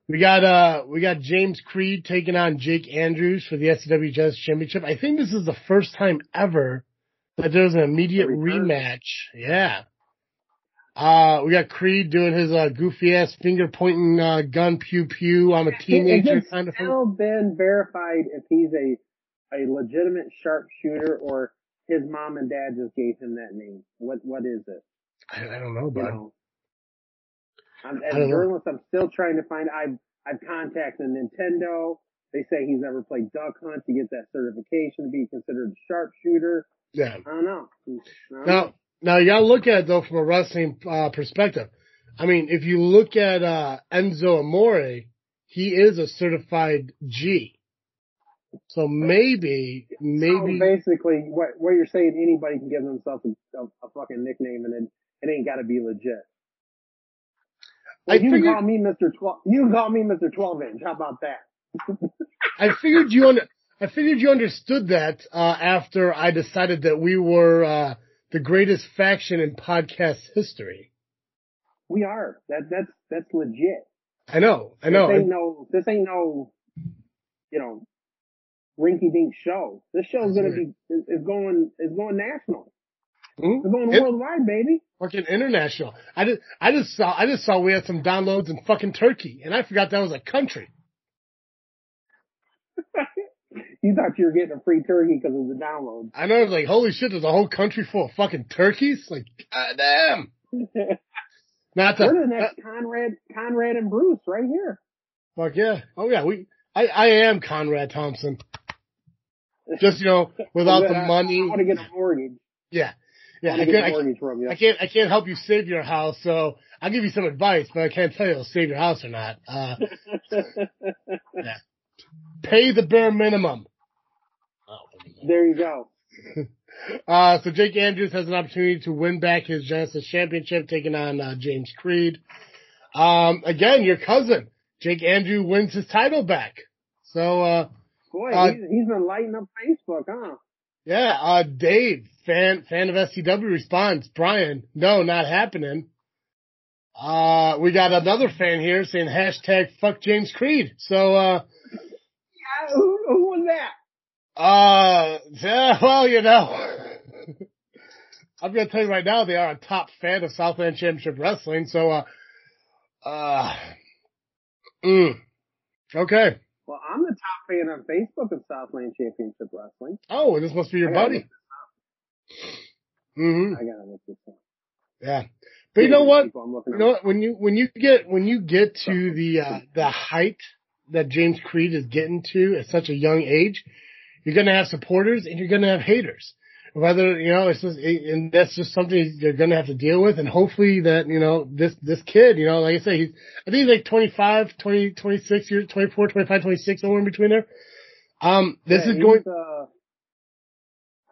we got uh we got James Creed taking on Jake Andrews for the SCW Jazz Championship. I think this is the first time ever that there's an immediate rematch. Yeah. Uh, we got Creed doing his uh, goofy ass finger pointing uh, gun pew pew. I'm a teenager it kind of thing. still been verified if he's a a legitimate sharpshooter or his mom and dad just gave him that name? What what is it? I, I don't know, You but know, I'm, as a don't know. journalist, I'm still trying to find. I've I've contacted Nintendo. They say he's never played duck hunt to get that certification to be considered a sharpshooter. Yeah. I don't know. I don't know. Now, now you gotta look at it though from a wrestling uh, perspective. I mean, if you look at uh, Enzo Amore, he is a certified G. So maybe, So maybe, basically, what what you're saying, anybody can give themselves a, a, a fucking nickname, and it, it ain't got to be legit. I Well, you can figured- call me Mr. Twelve. You can call me Mr. Twelve Inch. How about that? I figured you under, I figured you understood that uh, after I decided that we were uh, the greatest faction in podcast history. We are. That that's that's legit. I know, I know. This ain't no. This ain't no. You know, rinky dink show. This show's gonna be is, going is going national. Hmm? It's going It- worldwide, baby. Fucking international. I just, I just saw, I just saw we had some downloads in fucking Turkey, and I forgot that was a country. You thought you were getting a free turkey because of the download. I know, I was like, holy shit, there's a whole country full of fucking turkeys. Like, goddamn. Not to, We're the next Conrad, Conrad and Bruce right here. fuck yeah. Oh yeah, we, I, I am Conrad Thompson. Just, you know, without the I- money. I want to get a mortgage. Yeah. Yeah, I I can't, get mortgage from you. I can't, I can't help you save your house, so I'll give you some advice, but I can't tell you it'll save your house or not. Uh, pay the bare minimum. There you go. Uh, so Jake Andrews has an opportunity to win back his Genesis championship, taking on uh, James Creed. Um, again, your cousin, Jake Andrew wins his title back. So, uh, Boy, Uh, he's, he's been lighting up Facebook, huh? yeah, uh, Dave, fan, fan of SCW responds, Brian, no, not happening. Uh, we got another fan here saying hashtag fuck James Creed. So, uh, Yeah, who, who was that? Uh, yeah, well, you know, I'm gonna tell you right now, they are a top fan of Southland Championship Wrestling. So, uh, uh, mm, okay. Well, I'm the top fan on Facebook of Southland Championship Wrestling. Oh, this must be your I buddy. look this hmm. I gotta look this up. Yeah. But you know what? People I'm looking You know what? When you when you get when you get to the uh, the height that James Creed is getting to at such a young age, you're gonna have supporters and you're gonna have haters. Whether you know it's just and that's just something you're gonna have to deal with. And hopefully that you know this this kid, you know, like I say, he's I think he's like 25, 20, 26 years, 24, 25, 26, somewhere in between there. Um, this Yeah, is going Uh,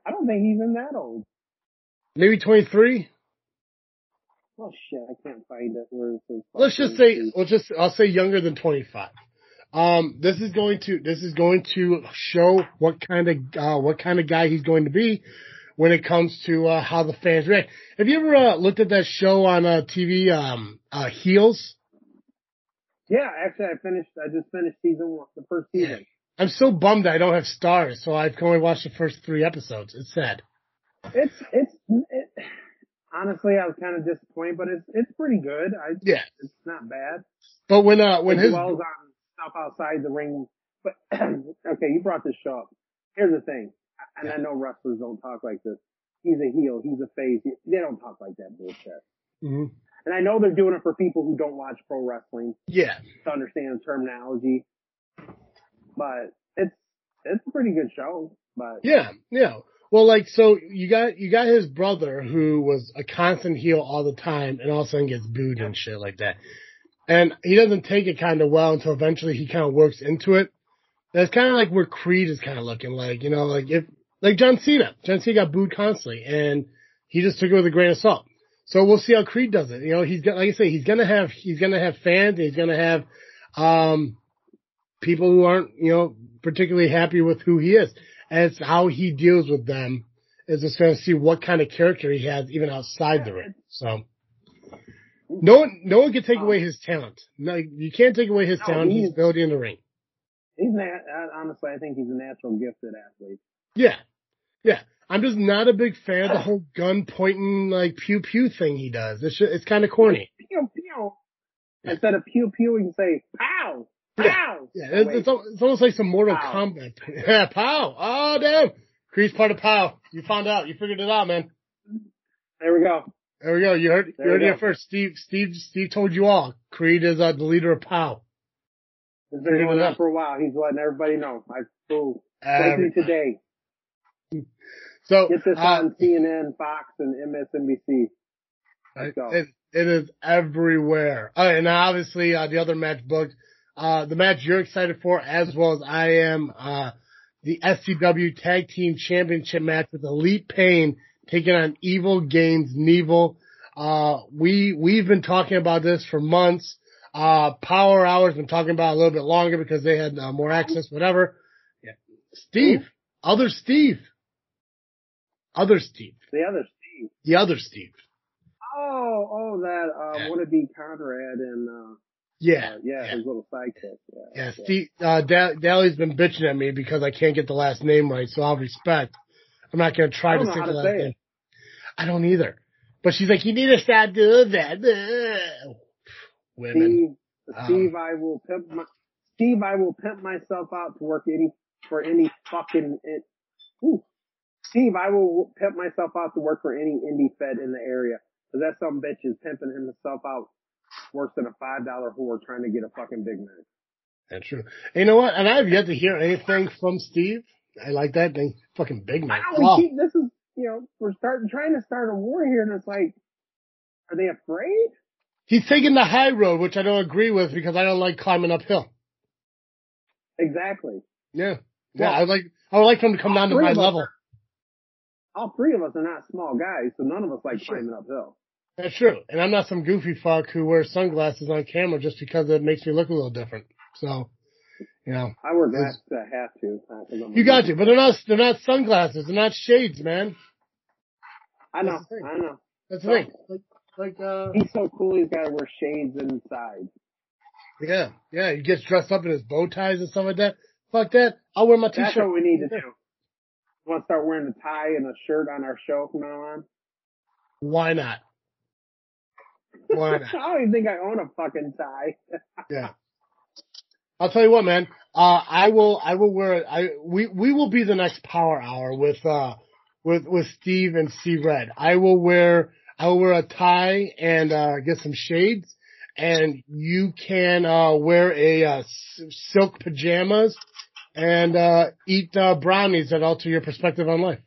I don't think he's in that old. maybe 23. Oh shit, I can't find it. Where it let's just say let's just I'll say younger than 25. Um, this is going to this is going to show what kind of uh, what kind of guy he's going to be when it comes to uh, how the fans react. Have you ever uh, looked at that show on uh, TV, um, uh, Heels? Yeah, actually, I finished. I just finished season one, the first season. I'm so bummed I don't have stars, so I've only watched the first three episodes. It's sad. It's it's it, honestly, I was kind of disappointed, but it's it's pretty good. I Yeah, it's not bad. but when uh when it his dwells on outside the ring. But okay, you brought this show up. Here's the thing, and I know wrestlers don't talk like this. He's a heel. He's a face. They don't talk like that bullshit. Mhm. And I know they're doing it for people who don't watch pro wrestling yeah to understand the terminology. But it's it's a pretty good show, but Yeah, yeah. Well, like, so you got, you got his brother who was a constant heel all the time and all of a sudden gets booed and shit like that. And he doesn't take it kind of well until eventually he kind of works into it. That's kind of like where Creed is kind of looking like, you know, like if, like John Cena. John Cena got booed constantly and he just took it with a grain of salt. So we'll see how Creed does it. You know, he's got, like I say, he's gonna have, he's gonna have fans. He's gonna have, um, people who aren't, you know, particularly happy with who he is. And it's how he deals with them is just going to see what kind of character he has even outside the ring. So no one, no one can take away his talent. No, you can't take away his No, talent, his he's- ability in the ring. he's nat- honestly, I think he's a natural gifted athlete. Yeah. Yeah. I'm just not a big fan of the whole gun pointing like pew pew thing he does. It's just, it's kind of corny. Pew pew. Instead of pew pew, can say pow, pow. Yeah. Oh, It's, it's, it's almost like some Mortal Pow. Kombat. Yeah. Pow. Oh, damn. Creed's part of Pow. You found out. You figured it out, man. there we go. There we go. You heard, There you heard it first. Steve, Steve, Steve told you all. Creed is uh, the leader of POW. It's been going on for a while. He's letting everybody know. I flew Every- lately today. so, Get this uh, on CNN, Fox, and MSNBC. Let's go. it, it is everywhere. Uh, and obviously, uh, the other match booked, uh, the match you're excited for as well as I am, uh, the SCW Tag Team Championship match with Elite Pain taking on Evil Gaines Neville. Uh, we, we've been talking about this for months. Uh, Power Hour's been talking about it a little bit longer because they had uh, more access, whatever. Yeah. Steve, other Steve, other Steve, The other Steve. the other Steve. Oh, oh, that, uh, Yeah. would it be Conrad and, uh, Yeah. uh, yeah, his little sidekick. Yeah. Yeah, Steve, uh, da- Dally's been bitching at me because I can't get the last name right, so I'll respect. I'm not gonna try to don't know say how the to last say it. name. I don't either. But she's like, you need to stop doing that. Ugh. Women. Steve, Um, Steve, I will pimp my, Steve, I will pimp myself out to work any, for any fucking, it, ooh. Steve, I will pimp myself out to work for any indie fed in the area. Cause that some bitch is pimping himself out worse than a five dollar whore trying to get a fucking Big Mac. That's true. And you know what? And I've yet to hear anything from Steve. I like that thing. Fucking Big know, Wow. keep, this is, you know, we're starting, trying to start a war here and it's like, are they afraid? He's taking the high road, which I don't agree with because I don't like climbing uphill. Exactly. Yeah. Yeah, Well, I like, I would like for him to come down to my level. are- All three of us are not small guys, so none of us like climbing uphill. That's true. And I'm not some goofy fuck who wears sunglasses on camera just because it makes me look a little different. So, you know, I wear glasses. I have to. uh, 'cause I'm a you got to, but they're not, they're not sunglasses. They're not shades, man. I know. That's. I know. That's the thing. Like, like, uh, He's so cool. He's got to wear shades inside. yeah, yeah, he gets dressed up in his bow ties and stuff like that. Fuck that. I'll wear my t-shirt. what we need to do. Want to start wearing a tie and a shirt on our show from now on? Why not? Why not? I don't even think I own a fucking tie. Yeah. I'll tell you what, man. Uh, I will, I will wear, I, we, we will be the next power hour with, uh, with, with Steve and C Red. I will wear, I will wear a tie and, uh, get some shades and you can, uh, wear a, uh, silk pajamas and, uh, eat, uh, brownies that alter your perspective on life.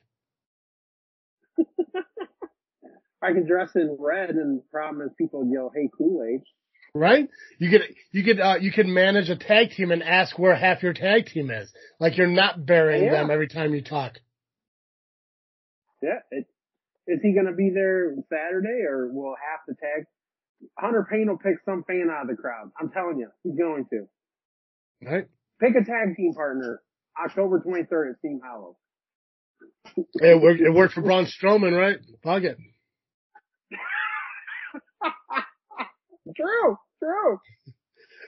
I can dress in red, and the problem is people yell, "Hey, Kool Aid!" Right? You could, you could, uh, you could manage a tag team and ask where half your tag team is. Like you're not burying Yeah. them every time you talk. Yeah. It, is he going to be there Saturday, or will half the tag? Hunter Payne will pick some fan out of the crowd. I'm telling you, he's going to Right? pick a tag team partner. October 23rd at Steam Hollow. It worked, it worked for Braun Strowman, right? Fuck it. True, true.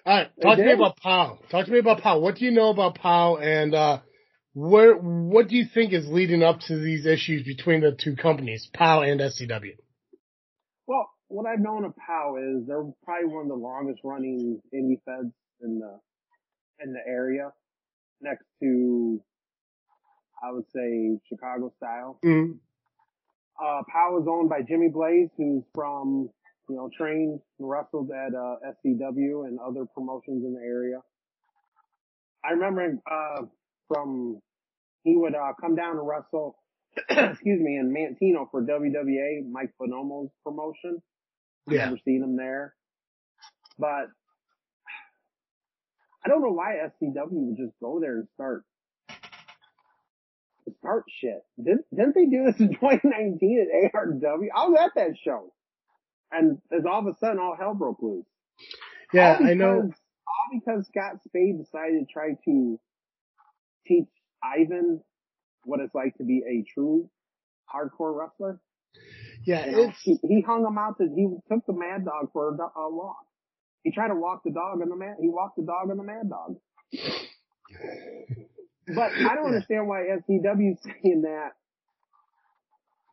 Alright, talk to me about POW. Talk to me about POW. What do you know about POW and, uh, where, what do you think is leading up to these issues between the two companies, POW and SCW? Well, what I've known of POW is they're probably one of the longest running indie feds in the in the area, next to I would say Chicago style. Mm. Uh, POW is owned by Jimmy Blaze, who's from you know trained and wrestled at uh, SCW and other promotions in the area. I remember uh, from, he would, uh, come down and wrestle, excuse me, in Manteno for WWA, Mike Bonomo's promotion. Yeah. never seen him there. But I don't know why SCW would just go there and start start shit. Didn't didn't they do this in 2019 at ARW? I was at that show, and as all of a sudden all hell broke loose. Yeah, All I know. All because Scott Spade decided to try to teach Ivan what it's like to be a true hardcore wrestler. Yeah, You know, it's he, he hung him out to, he took the mad dog for a, a walk. He tried to walk the dog on the mad, he walked the dog on the mad dog. But I don't understand why SCW is saying that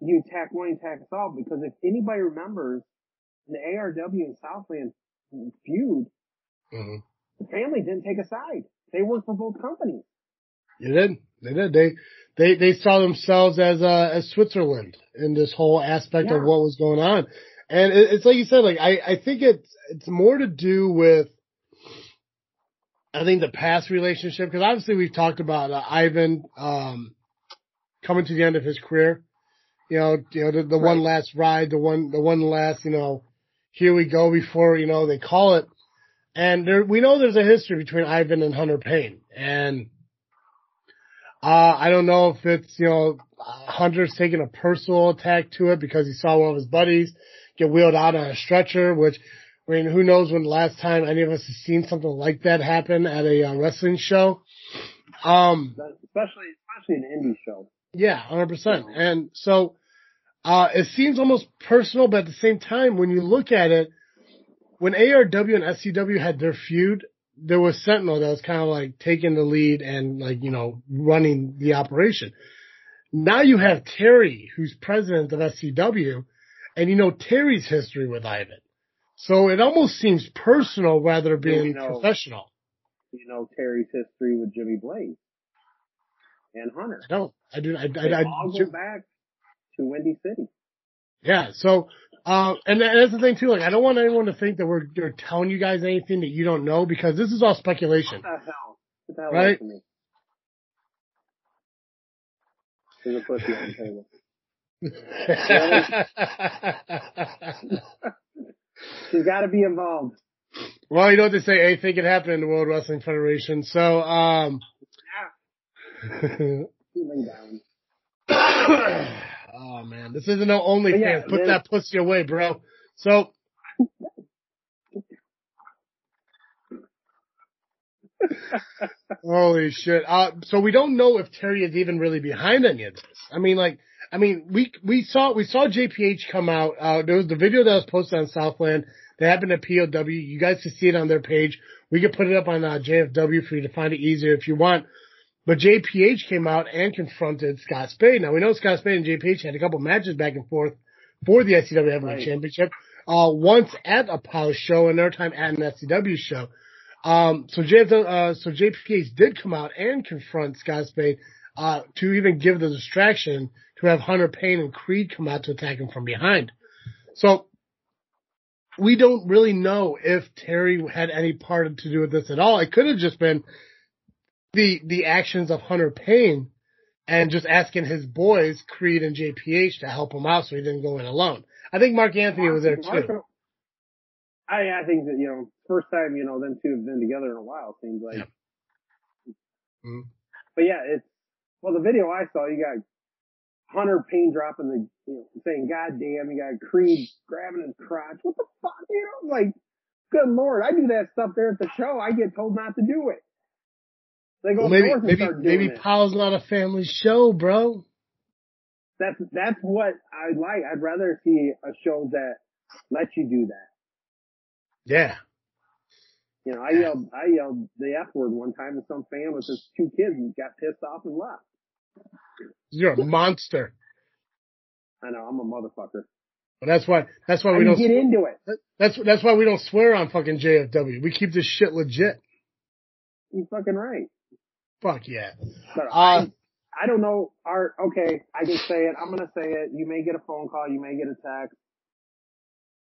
you attack one, you attack us all, because if anybody remembers the ARW and Southland feud, Mhm. the family didn't take a side. They worked for both companies. They did. They did. They they they saw themselves as uh as Switzerland in this whole aspect of what was going on. And it, it's like you said, like I I think it's it's more to do with I think the past relationship because obviously we've talked about uh, Ivan um coming to the end of his career. You know, you know the, the one last ride, the one the one last, you know, here we go before, you know, they call it. And there, we know there's a history between Ivan and Hunter Payne. And uh, I don't know if it's, you know, Hunter's taking a personal attack to it because he saw one of his buddies get wheeled out on a stretcher, which, I mean, who knows when the last time any of us have seen something like that happen at a uh, wrestling show. Um, Especially, especially an indie show. yeah, hundred percent. And so, uh, it seems almost personal, but at the same time, when you look at it, when ARW and SCW had their feud, there was Sentinel that was kind of like taking the lead and like, you know, running the operation. Now you have Terry, who's president of SCW, and you know Terry's history with Ivan. So it almost seems personal rather than being you know- professional. You know, Terry's history with Jimmy Blaze and Hunter. I don't, I do, I, They I, I, go back to Windy City. Yeah. So, uh, and that's the thing too. Like, I don't want anyone to think that we're, we're telling you guys anything that you don't know because this is all speculation. What the hell? Get hell Right. away me. There's a pussy on the table. She's got to be involved. well, you know what they say? Anything can happen in the World Wrestling Federation. So, um, down. oh man, this isn't no OnlyFans. Yeah, Put that pussy away, bro. So. Holy shit. Uh, so we don't know if Terry is even really behind any of this. I mean, like, I mean, we, we saw, we saw JPH come out, uh, there was the video that was posted on Southland. They happened at POW. You guys can see it on their page. We could put it up on uh, JFW for you to find it easier if you want. But JPH came out and confronted Scott Spade. Now we know Scott Spade and JPH had a couple matches back and forth for the SCW Heavyweight Right. Championship. Uh, once at a POW show, and another time at an SCW show. Um, so JF, uh, so JPH did come out and confront Scott Spade, uh, to even give the distraction to have Hunter Payne and Creed come out to attack him from behind. So we don't really know if Terry had any part to do with this at all. It could have just been the, the actions of Hunter Payne and just asking his boys, Creed and JPH, to help him out so he didn't go in alone. I think Mark Anthony was there too. I, I think that, you know, first time, you know, them two have been together in a while, seems like. Yeah. Mhm. But yeah, it's, well, the video I saw, you got Hunter Payne dropping the, you know, saying, God damn, you got Creed grabbing his crotch. What the fuck, you know? Like, good lord, I do that stuff there at the show. I get told not to do it. They go Well, maybe, north and maybe, start doing maybe it. Powell's not a family show, bro. That's, that's what I like. I'd rather see a show that lets you do that. Yeah. You know, I yelled, I yelled the F word one time to some fan with his two kids and got pissed off and left. You're a monster. I know, I'm a motherfucker. But that's why, that's why we don't, get into it. that's, that's why we don't swear on fucking JFW. We keep this shit legit. You're fucking right. Fuck yeah. But Uh, I, I don't know, Art, okay, I can say it. I'm gonna say it. You may get a phone call. You may get a text.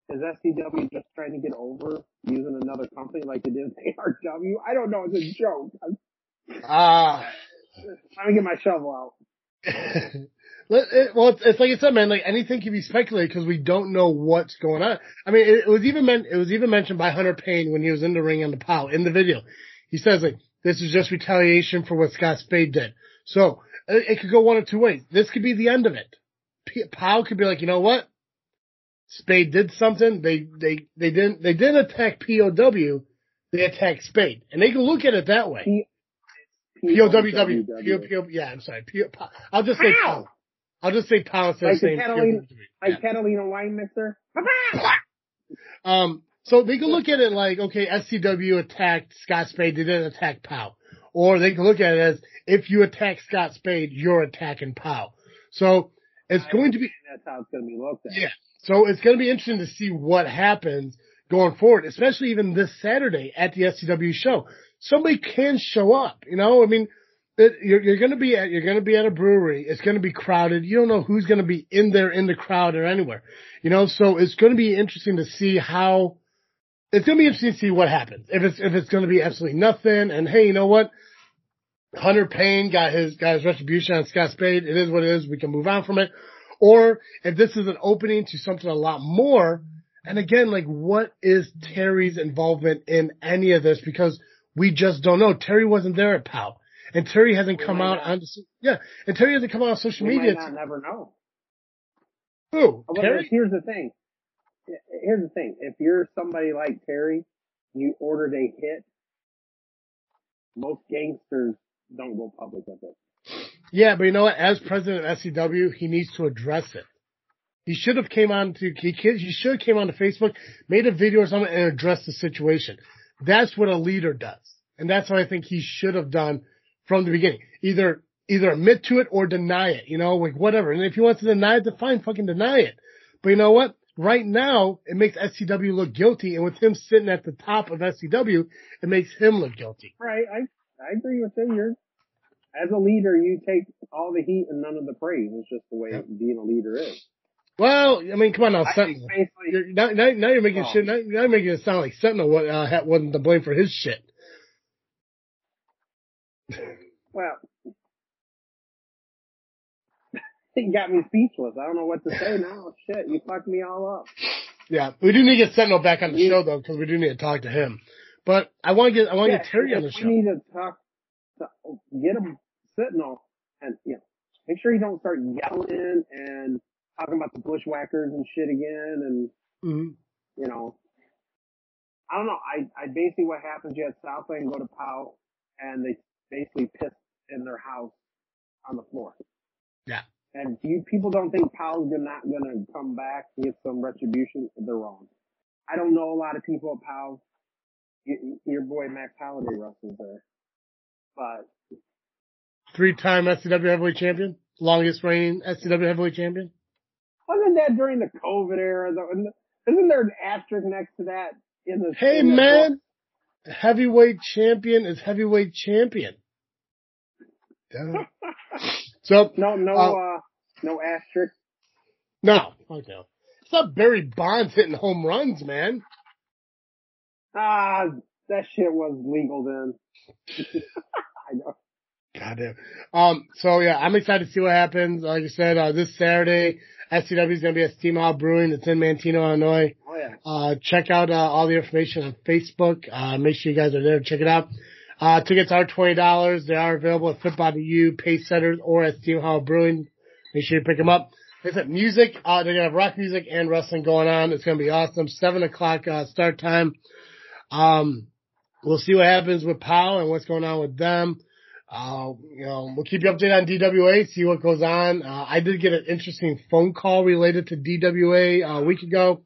Is SCW just trying to get over using another company like they did with ARW? I don't know. It's a joke. Ah, let me get my shovel out. it, well, it's, it's, like I said, man. Like anything can be speculated because we don't know what's going on. I mean, it, was even meant. It was even mentioned by Hunter Payne when he was in the ring on the POW in the video. He says like, "This is just retaliation for what Scott Spade did." So it, it could go one of two ways. This could be the end of it. P- POW could be like, you know what? Spade did something. They they they didn't they didn't attack POW. They attacked Spade, and they can look at it that way. P- POWW. Yeah, I'm sorry. P- I'll just say POW. I'll just say POW instead like of saying Catalina, yeah. like Catalina wine mixer. Um, so they can look at it like, okay, SCW attacked Scott Spade, they didn't attack POW. Or they can look at it as, if you attack Scott Spade, you're attacking POW. So it's I going to be, That's how it's going to be looked at. yeah. So it's going to be interesting to see what happens going forward, especially even this Saturday at the SCW show. Somebody can show up, you know, I mean, it, you're, you're going to be at, you're going to be at a brewery. It's going to be crowded. You don't know who's going to be in there in the crowd or anywhere, you know, so it's going to be interesting to see how, it's going to be interesting to see what happens. If it's, if it's going to be absolutely nothing and hey, you know what? Hunter Payne got his, got his retribution on Scott Spade. It is what it is. We can move on from it. Or if this is an opening to something a lot more, and again, like what is Terry's involvement in any of this? Because we just don't know. Terry wasn't there at POW. And Terry hasn't We come out not. on, yeah, and Terry hasn't come out on social We media. might not never know. Who? Terry? here's the thing. Here's the thing. If you're somebody like Terry, you ordered a hit. Most gangsters don't go public with it. Yeah, but you know what? As president of SCW, he needs to address it. He should have came on to he, he should have came on to Facebook, made a video or something, and addressed the situation. That's what a leader does, and that's what I think he should have done from the beginning. Either either admit to it or deny it. You know, like whatever. And if he wants to deny it, then fine, fucking deny it. But you know what? Right now, it makes SCW look guilty, and with him sitting at the top of SCW, it makes him look guilty. Right. I, I agree with you. You're, as a leader, you take all the heat and none of the praise. It's just the way Yeah. being a leader is. Well, I mean, come on now, I Sentinel. You're, now, now, now you're making Oh. shit. Now, now you're making it sound like Sentinel uh, wasn't to blame for his shit. well, he got me speechless. I don't know what to say now. Shit, you fucked me all up. Yeah, we do need to get Sentinel back on the Yeah. show though, because we do need to talk to him. But I want to get I want to Yeah, get Terry on the show. we need to talk, to, get him Sentinel, and you know, make sure he don't start yelling and talking about the bushwhackers and shit again, and Mhm. you know, I don't know. I, I basically what happens, you have Southland go to POW and they basically piss in their house on the floor. Yeah. And you people don't think Powell's not gonna come back and get some retribution? They're wrong. I don't know a lot of people at POW. Y- Your boy Max Holiday wrestles there. But Three-time SCW heavyweight champion, longest reigning SCW heavyweight champion. wasn't that during the COVID era though? Isn't there an asterisk next to that in the Hey in the man, heavyweight champion is heavyweight champion. So No, no, Uh, uh, no asterisk. no, fuck no. It's not Barry Bonds hitting home runs, man. Ah, that shit was legal then. I know. Goddamn. Um, so yeah, I'm excited to see what happens. Like I said, uh, this Saturday, SCW is going to be at Steam Hall Brewing. It's in Manteno, Illinois. Oh yeah. Uh, check out, uh, all the information on Facebook. Uh, make sure you guys are there. Check it out. Uh, tickets are $20. They are available at Flipbody Pace Setters, or at Steam Hall Brewing. Make sure you pick them up. I said, music, uh, they're to have rock music and wrestling going on. It's to be awesome. Seven o'clock, uh, start time. Um, we'll see what happens with Powell and what's going on with them. Uh, you know, we'll keep you updated on DWA, see what goes on. Uh, I did get an interesting phone call related to DWA uh, a week ago.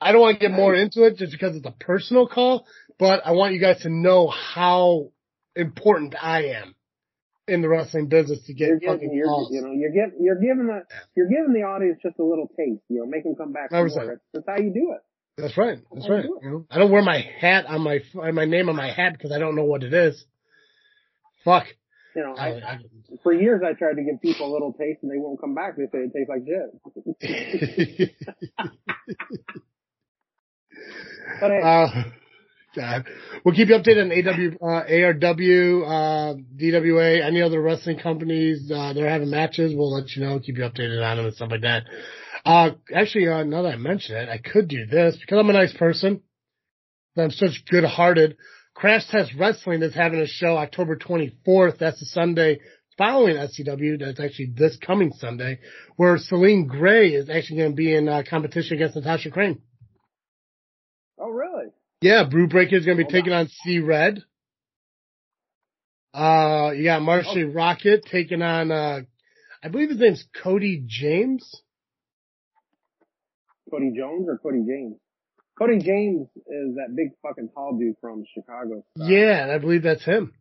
I don't want to get more into it just because it's a personal call, but I want you guys to know how important I am in the wrestling business to You're get fucking you're, calls. you know, you're giving, you're giving the, you're giving the audience just a little taste. You know, make them come back for more. That's, that's how you do it. That's right. That's you right. it. You know, I don't wear my hat on my my name on my hat because I don't know what it is. Fuck. You know, I, I, I, for years I tried to give people a little taste and they won't come back. They say it tastes like shit. But hey, uh, God. We'll keep you updated on AW, uh, ARW, uh, DWA, any other wrestling companies, uh, they're having matches, we'll let you know, keep you updated on them and stuff like that. Uh, actually, uh, now that I mention it, I could do this because I'm a nice person. I'm such good hearted. Crash Test Wrestling is having a show October 24th. That's the Sunday following SCW. That's actually this coming Sunday, where Celine Gray is actually going to be in uh, competition against Natasha Crane. Oh, really? Yeah, Brew Breaker is going to be Hold taking on C Red. Uh, you got Marshe Rockett taking on, uh, I believe his name's Cody James. Cody Jones or Cody James? Cody James is that big fucking tall dude from Chicago. Yeah, and I believe that's him.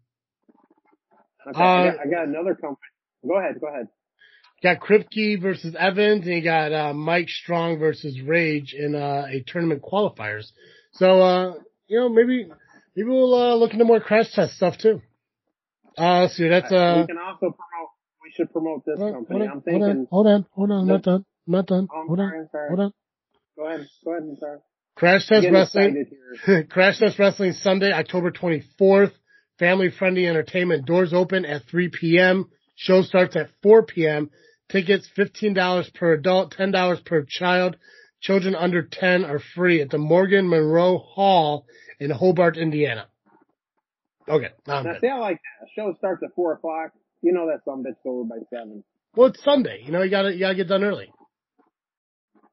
Okay, I, Uh, got, I got another company. Go ahead, go ahead. Got Kripke versus Evans, and you got uh, Mike Strong versus Rage in uh, a tournament qualifiers. So, uh, you know, maybe maybe we'll uh, look into more crash test stuff too. Uh, let's see, that's uh. we can also promote. We should promote this Hold company. on, I'm hold thinking. on, hold on, hold on, I'm not done. I'm not done. Oh, I'm Hold sorry, on, sorry. hold on. Go ahead, go ahead. I'm sorry. Crash Test Wrestling. Crash Test Wrestling Sunday, October 24th. Family friendly entertainment. Doors open at 3 p.m. Show starts at 4 p.m. Tickets $15 per adult, $10 per child. Children under 10 are free at the Morgan Monroe Hall in Hobart, Indiana. Okay, now Now, see, I like that. Show starts at four o'clock. You know that some bitch over by seven. Well, it's Sunday. You know, you gotta, you gotta get done early.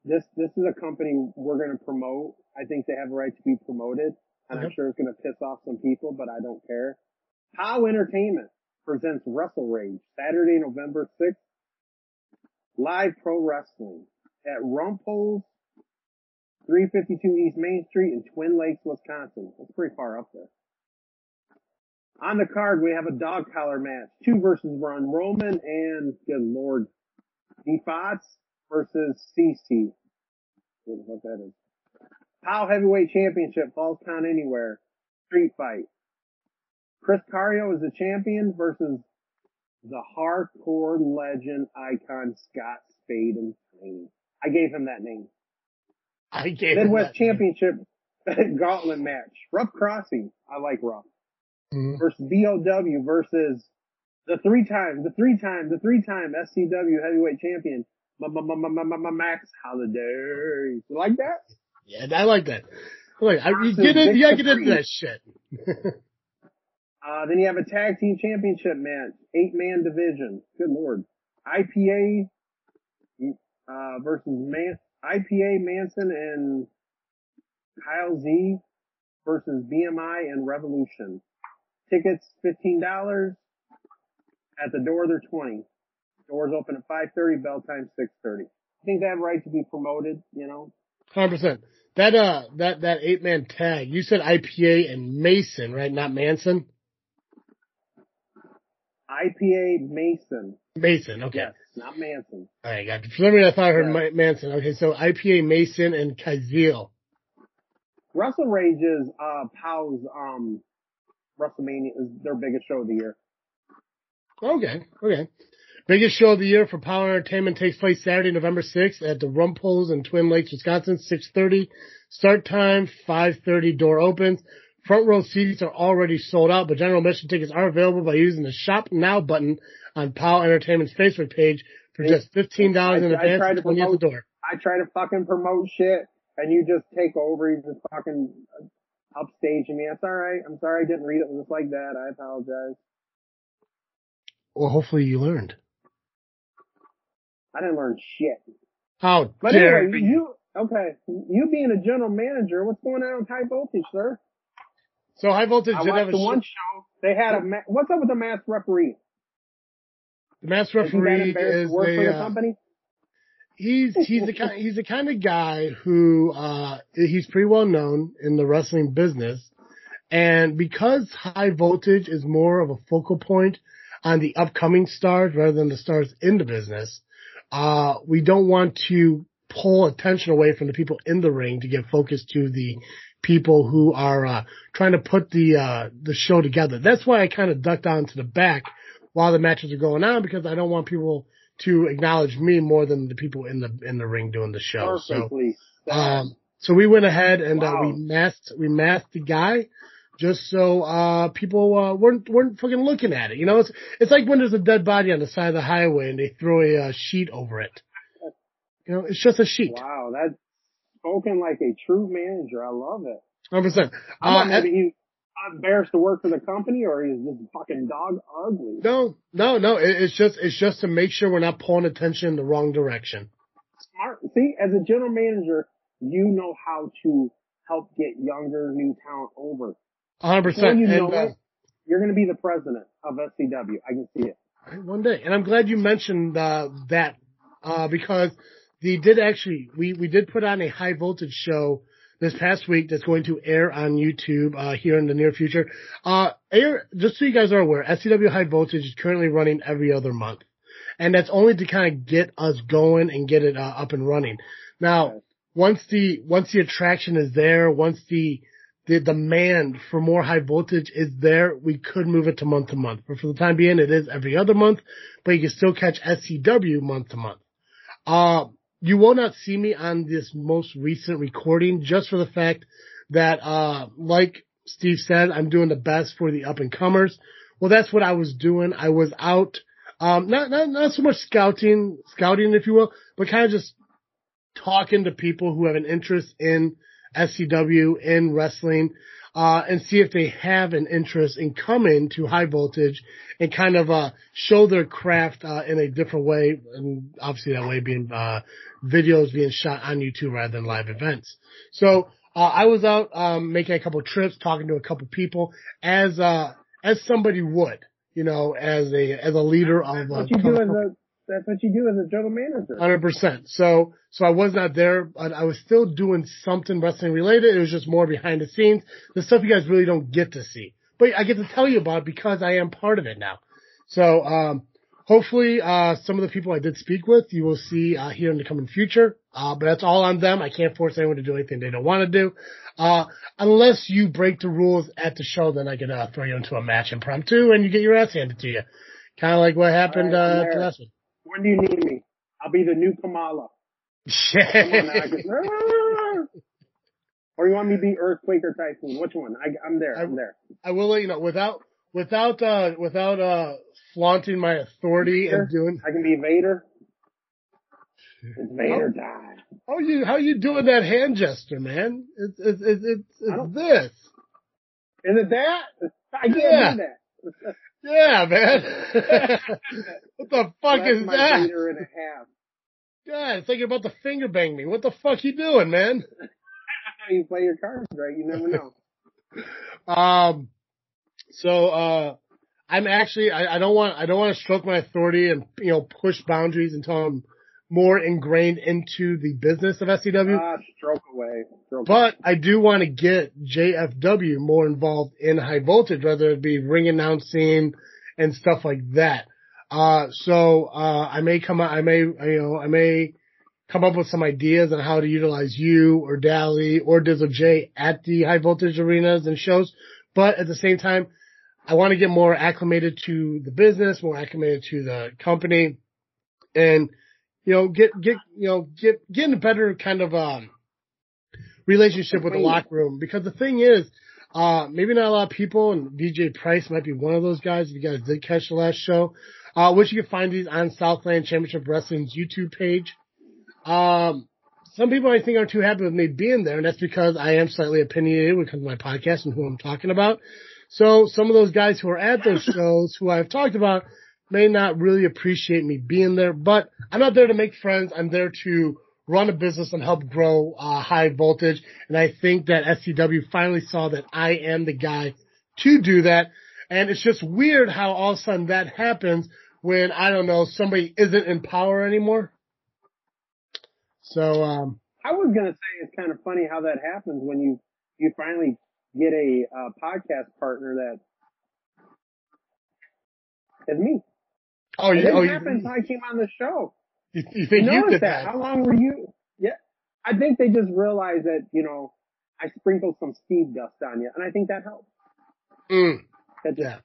This this is a company we're going to promote. I think they have a right to be promoted, and I'm Okay. sure it's going to piss off some people, but I don't care. How Entertainment presents Wrestle Rage Saturday, November sixth. Live pro wrestling at Rumple's 352 East Main Street in Twin Lakes, Wisconsin. That's pretty far up there. On the card, we have a dog collar match. Two versus one. Roman and, good lord, Defots versus CC. What that is. POW Heavyweight Championship, Falls Count Anywhere. Street fight. Chris Cario is the champion versus the hardcore legend icon Scott Spade and Payne. I gave him that name. I gave Midwest that. Championship Gauntlet match. Rough Crossing. I like Rough. Mhm. Versus BOW versus the three time, the three time, the three time SCW heavyweight champion, Ma- Ma- Ma- Ma- Ma- Ma- Ma- Max Holiday. You like that? Yeah, I like that. Like, I, you get in, you get into that shit. Uh, then you have a tag team championship match, eight man division. Good lord. IPA, uh, versus Man, IPA Manson and Kyle Z versus BMI and Revolution. Tickets $15. At the door they're 20. Doors open at 5.30, bell time 6.30. I think they have a right to be promoted, you know? Hundred percent. That uh, that that eight man tag. You said IPA and Mason, right? Not Manson. IPA Mason. Mason. Okay. Yes, not Manson. All right. Got. For some reason, I thought I heard Yeah. Manson. Okay, so IPA Mason and Kazil. Wrestle Rage is uh Pow's um WrestleMania is their biggest show of the year. Okay. Okay. Biggest show of the year for Power Entertainment takes place Saturday, November 6th at the Rumples in Twin Lakes, Wisconsin, 6.30. Start time, 5.30. Door opens. Front row seats are already sold out, but general admission tickets are available by using the Shop Now button on Power Entertainment's Facebook page for just $15 in I- I advance and to 20 at the door. I try to fucking promote shit and you just take over, you just fucking upstaging me. That's alright. I'm sorry I didn't read it just like that. I apologize. Well, hopefully you learned. I didn't learn shit. How But dare anyway, you? you okay, you being a general manager, what's going on with high voltage, sir? So High Voltage I did have a the sh- one show. They had a ma- what's up with the masked referee? the mass Is he that referee is work for the, the uh, company? he's he's the kind he's the kind of guy who uh he's pretty well known in the wrestling business and because high voltage is more of a focal point on the upcoming stars rather than the stars in the business uh we don't want to pull attention away from the people in the ring to give focus to the people who are uh trying to put the uh the show together that's why i kind of ducked down to the back while the matches are going on because i don't want people to acknowledge me more than the people in the in the ring doing the show. So Perfectly. said. um so we went ahead and uh, we masked we masked the guy just so uh people uh, weren't weren't fucking looking at it. You know, it's it's like when there's a dead body on the side of the highway and they throw a uh, sheet over it. You know, it's just a sheet. Wow, that's spoken like a true manager. I love it. Hundred percent. I Uh, thought maybe he's embarrassed to work for the company or is this fucking dog ugly. no, no, no. It, it's just it's just to make sure we're not pulling attention in the wrong direction. Smart. See, as a general manager, you know how to help get younger, new talent over. hundred Before percent. you know And uh, it, you're going to be the president of SCW. I can see it. one day, and I'm glad you mentioned uh, that uh, because they did actually we we did put on a high voltage show this past week that's going to air on YouTube uh, here in the near future. Uh, air just so you guys are aware, SCW High Voltage is currently running every other month, and that's only to kind of get us going and get it uh, up and running. Now, once the once the attraction is there, once the the demand for more high voltage is there, we could move it to month to month. But for the time being, it is every other month, but you can still catch SCW month to month. Uh, you will not see me on this most recent recording just for the fact that, uh, like Steve said, I'm doing the best for the up and comers. Well, that's what I was doing. I was out, um, not, not, not so much scouting, scouting, if you will, but kind of just talking to people who have an interest in SCW, in wrestling, uh, and see if they have an interest in coming to high voltage and kind of, uh, show their craft, uh, in a different way. And obviously that way being, uh, videos being shot on YouTube rather than live events. So, uh, I was out, um, making a couple trips, talking to a couple people as, uh, as somebody would, you know, as a, as a leader of, uh, what you do as a, that's what you do as a general manager. Hundred percent. So, so I was not there, but I was still doing something wrestling related. It was just more behind the scenes, the stuff you guys really don't get to see, but I get to tell you about it because I am part of it now. So, um, hopefully, uh, some of the people I did speak with, you will see, uh, here in the coming future. Uh, but that's all on them. I can't force anyone to do anything they don't want to do. Uh, unless you break the rules at the show, then I can, uh, throw you into a match impromptu and you get your ass handed to you. Kind of like what happened, right, I'm uh, last one. When do you need me? I'll be the new Kamala. Come on now, I can- or you want me to be Earthquake or Typhoon? Which one? I, I'm there. I'm there. I will let you know without without uh without uh flaunting my authority and doing I can be Vader. It's Vader time. how you how you doing that hand gesture, man? It's it's it's it's, it's this. Is it that? I can't Yeah. do that. Yeah, man. what the fuck That's is my that? Vader and a half. God, thinking about to finger bang me. What the fuck you doing, man? You play your cards right. You never know. Um, so, uh, I'm actually, I, I don't want, I don't want to stroke my authority and, you know, push boundaries until I'm more ingrained into the business of SCW. Ah, stroke away. Stroke But I do want to get JFW more involved in high voltage, whether it be ring announcing and stuff like that. Uh, so, uh, I may come I may, you know, I may come up with some ideas on how to utilize you or Dally or Dizzle J at the high voltage arenas and shows. But at the same time, I want to get more acclimated to the business, more acclimated to the company and, you know, get, get, you know, get, get in a better kind of, um, relationship with the locker room because the thing is, uh, maybe not a lot of people and VJ Price might be one of those guys if you guys did catch the last show, uh, which you can find these on Southland Championship Wrestling's YouTube page. Um, some people I think aren't too happy with me being there and that's because I am slightly opinionated when it comes to my podcast and who I'm talking about. So some of those guys who are at those shows who I've talked about may not really appreciate me being there, but I'm not there to make friends. I'm there to run a business and help grow uh, high voltage. And I think that SCW finally saw that I am the guy to do that. And it's just weird how all of a sudden that happens when I don't know somebody isn't in power anymore. So um, I was gonna say it's kind of funny how that happens when you you finally get a uh, podcast partner that is me. Oh, you, didn't oh, you, happen I came on the show. you, you You think you noticed did that? that? How long were you? Yeah, I think they just realized that you know I sprinkled some speed dust on you, and I think that helped. Mm, That just yeah.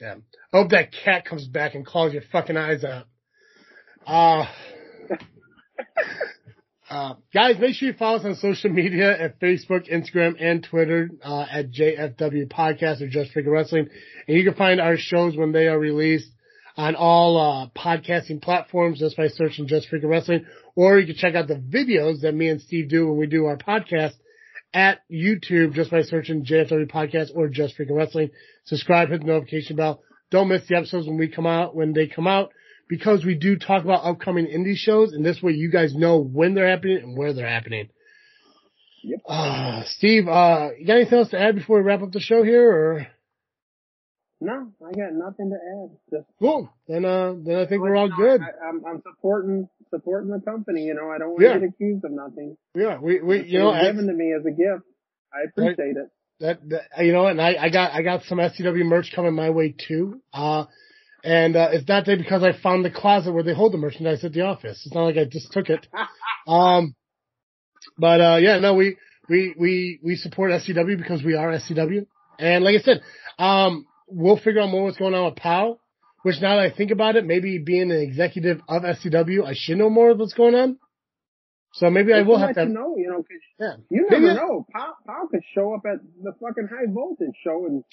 Yeah. I hope that cat comes back and claws your fucking eyes out. Uh, Uh, guys, make sure you follow us on social media at Facebook, Instagram, and Twitter uh, at JFW Podcast or Just Freaking Wrestling. And you can find our shows when they are released on all uh, podcasting platforms just by searching Just Freaking Wrestling. Or you can check out the videos that me and Steve do when we do our podcast at YouTube just by searching JFW Podcast or Just Freaking Wrestling. Subscribe, hit the notification bell. Don't miss the episodes when we come out, when they come out because we do talk about upcoming indie shows, and this way you guys know when they're happening and where they're happening. Yep. Uh, Steve, uh, you got anything else to add before we wrap up the show here, or? No, I got nothing to add. Just Cool. Then, uh, then I think we're all good. I, I'm, I'm supporting supporting the company. You know, I don't want Yeah. to get accused of nothing. Yeah, we, we, you know, given to me as a gift. I appreciate it. that, that you know, and I, I got I got some SCW merch coming my way too. Uh, and uh, it's not that because I found the closet where they hold the merchandise at the office. It's not like I just took it. Um, but uh, yeah, no, we we we we support SCW because we are SCW, and like I said, um, we'll figure out more what's going on with POW. Which now that I think about it, maybe being an executive of SCW, I should know more of what's going on. So maybe I will have to. you know, you know, 'cause Yeah, you never I- know. Pop, Pop could show up at the fucking high voltage show and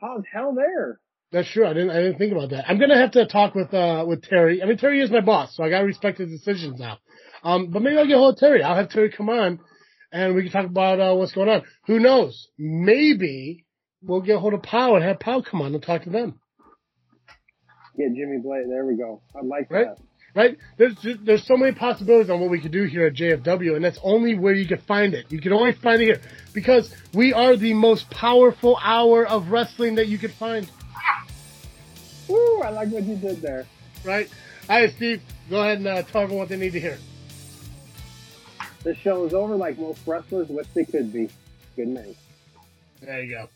how's hell there? That's true. I didn't. I didn't think about that. I'm gonna have to talk with uh with Terry. I mean, Terry is my boss, so I gotta respect his decisions now. Um, but maybe I'll get hold of Terry. I'll have Terry come on, and we can talk about uh, what's going on. Who knows? Maybe we'll get hold of Pow and have Pow come on and talk to them. Get Jimmy Blade. There we go. I like Right. that. Right? There's there's so many possibilities on what we could do here at JFW, and that's only where you can find it. You can only find it here because we are the most powerful hour of wrestling that you could find. Woo! I like what you did there. Right? All right, Steve. Go ahead and uh, tell everyone what they need to hear. This show is over like most wrestlers wish they could be. Good night. There you go.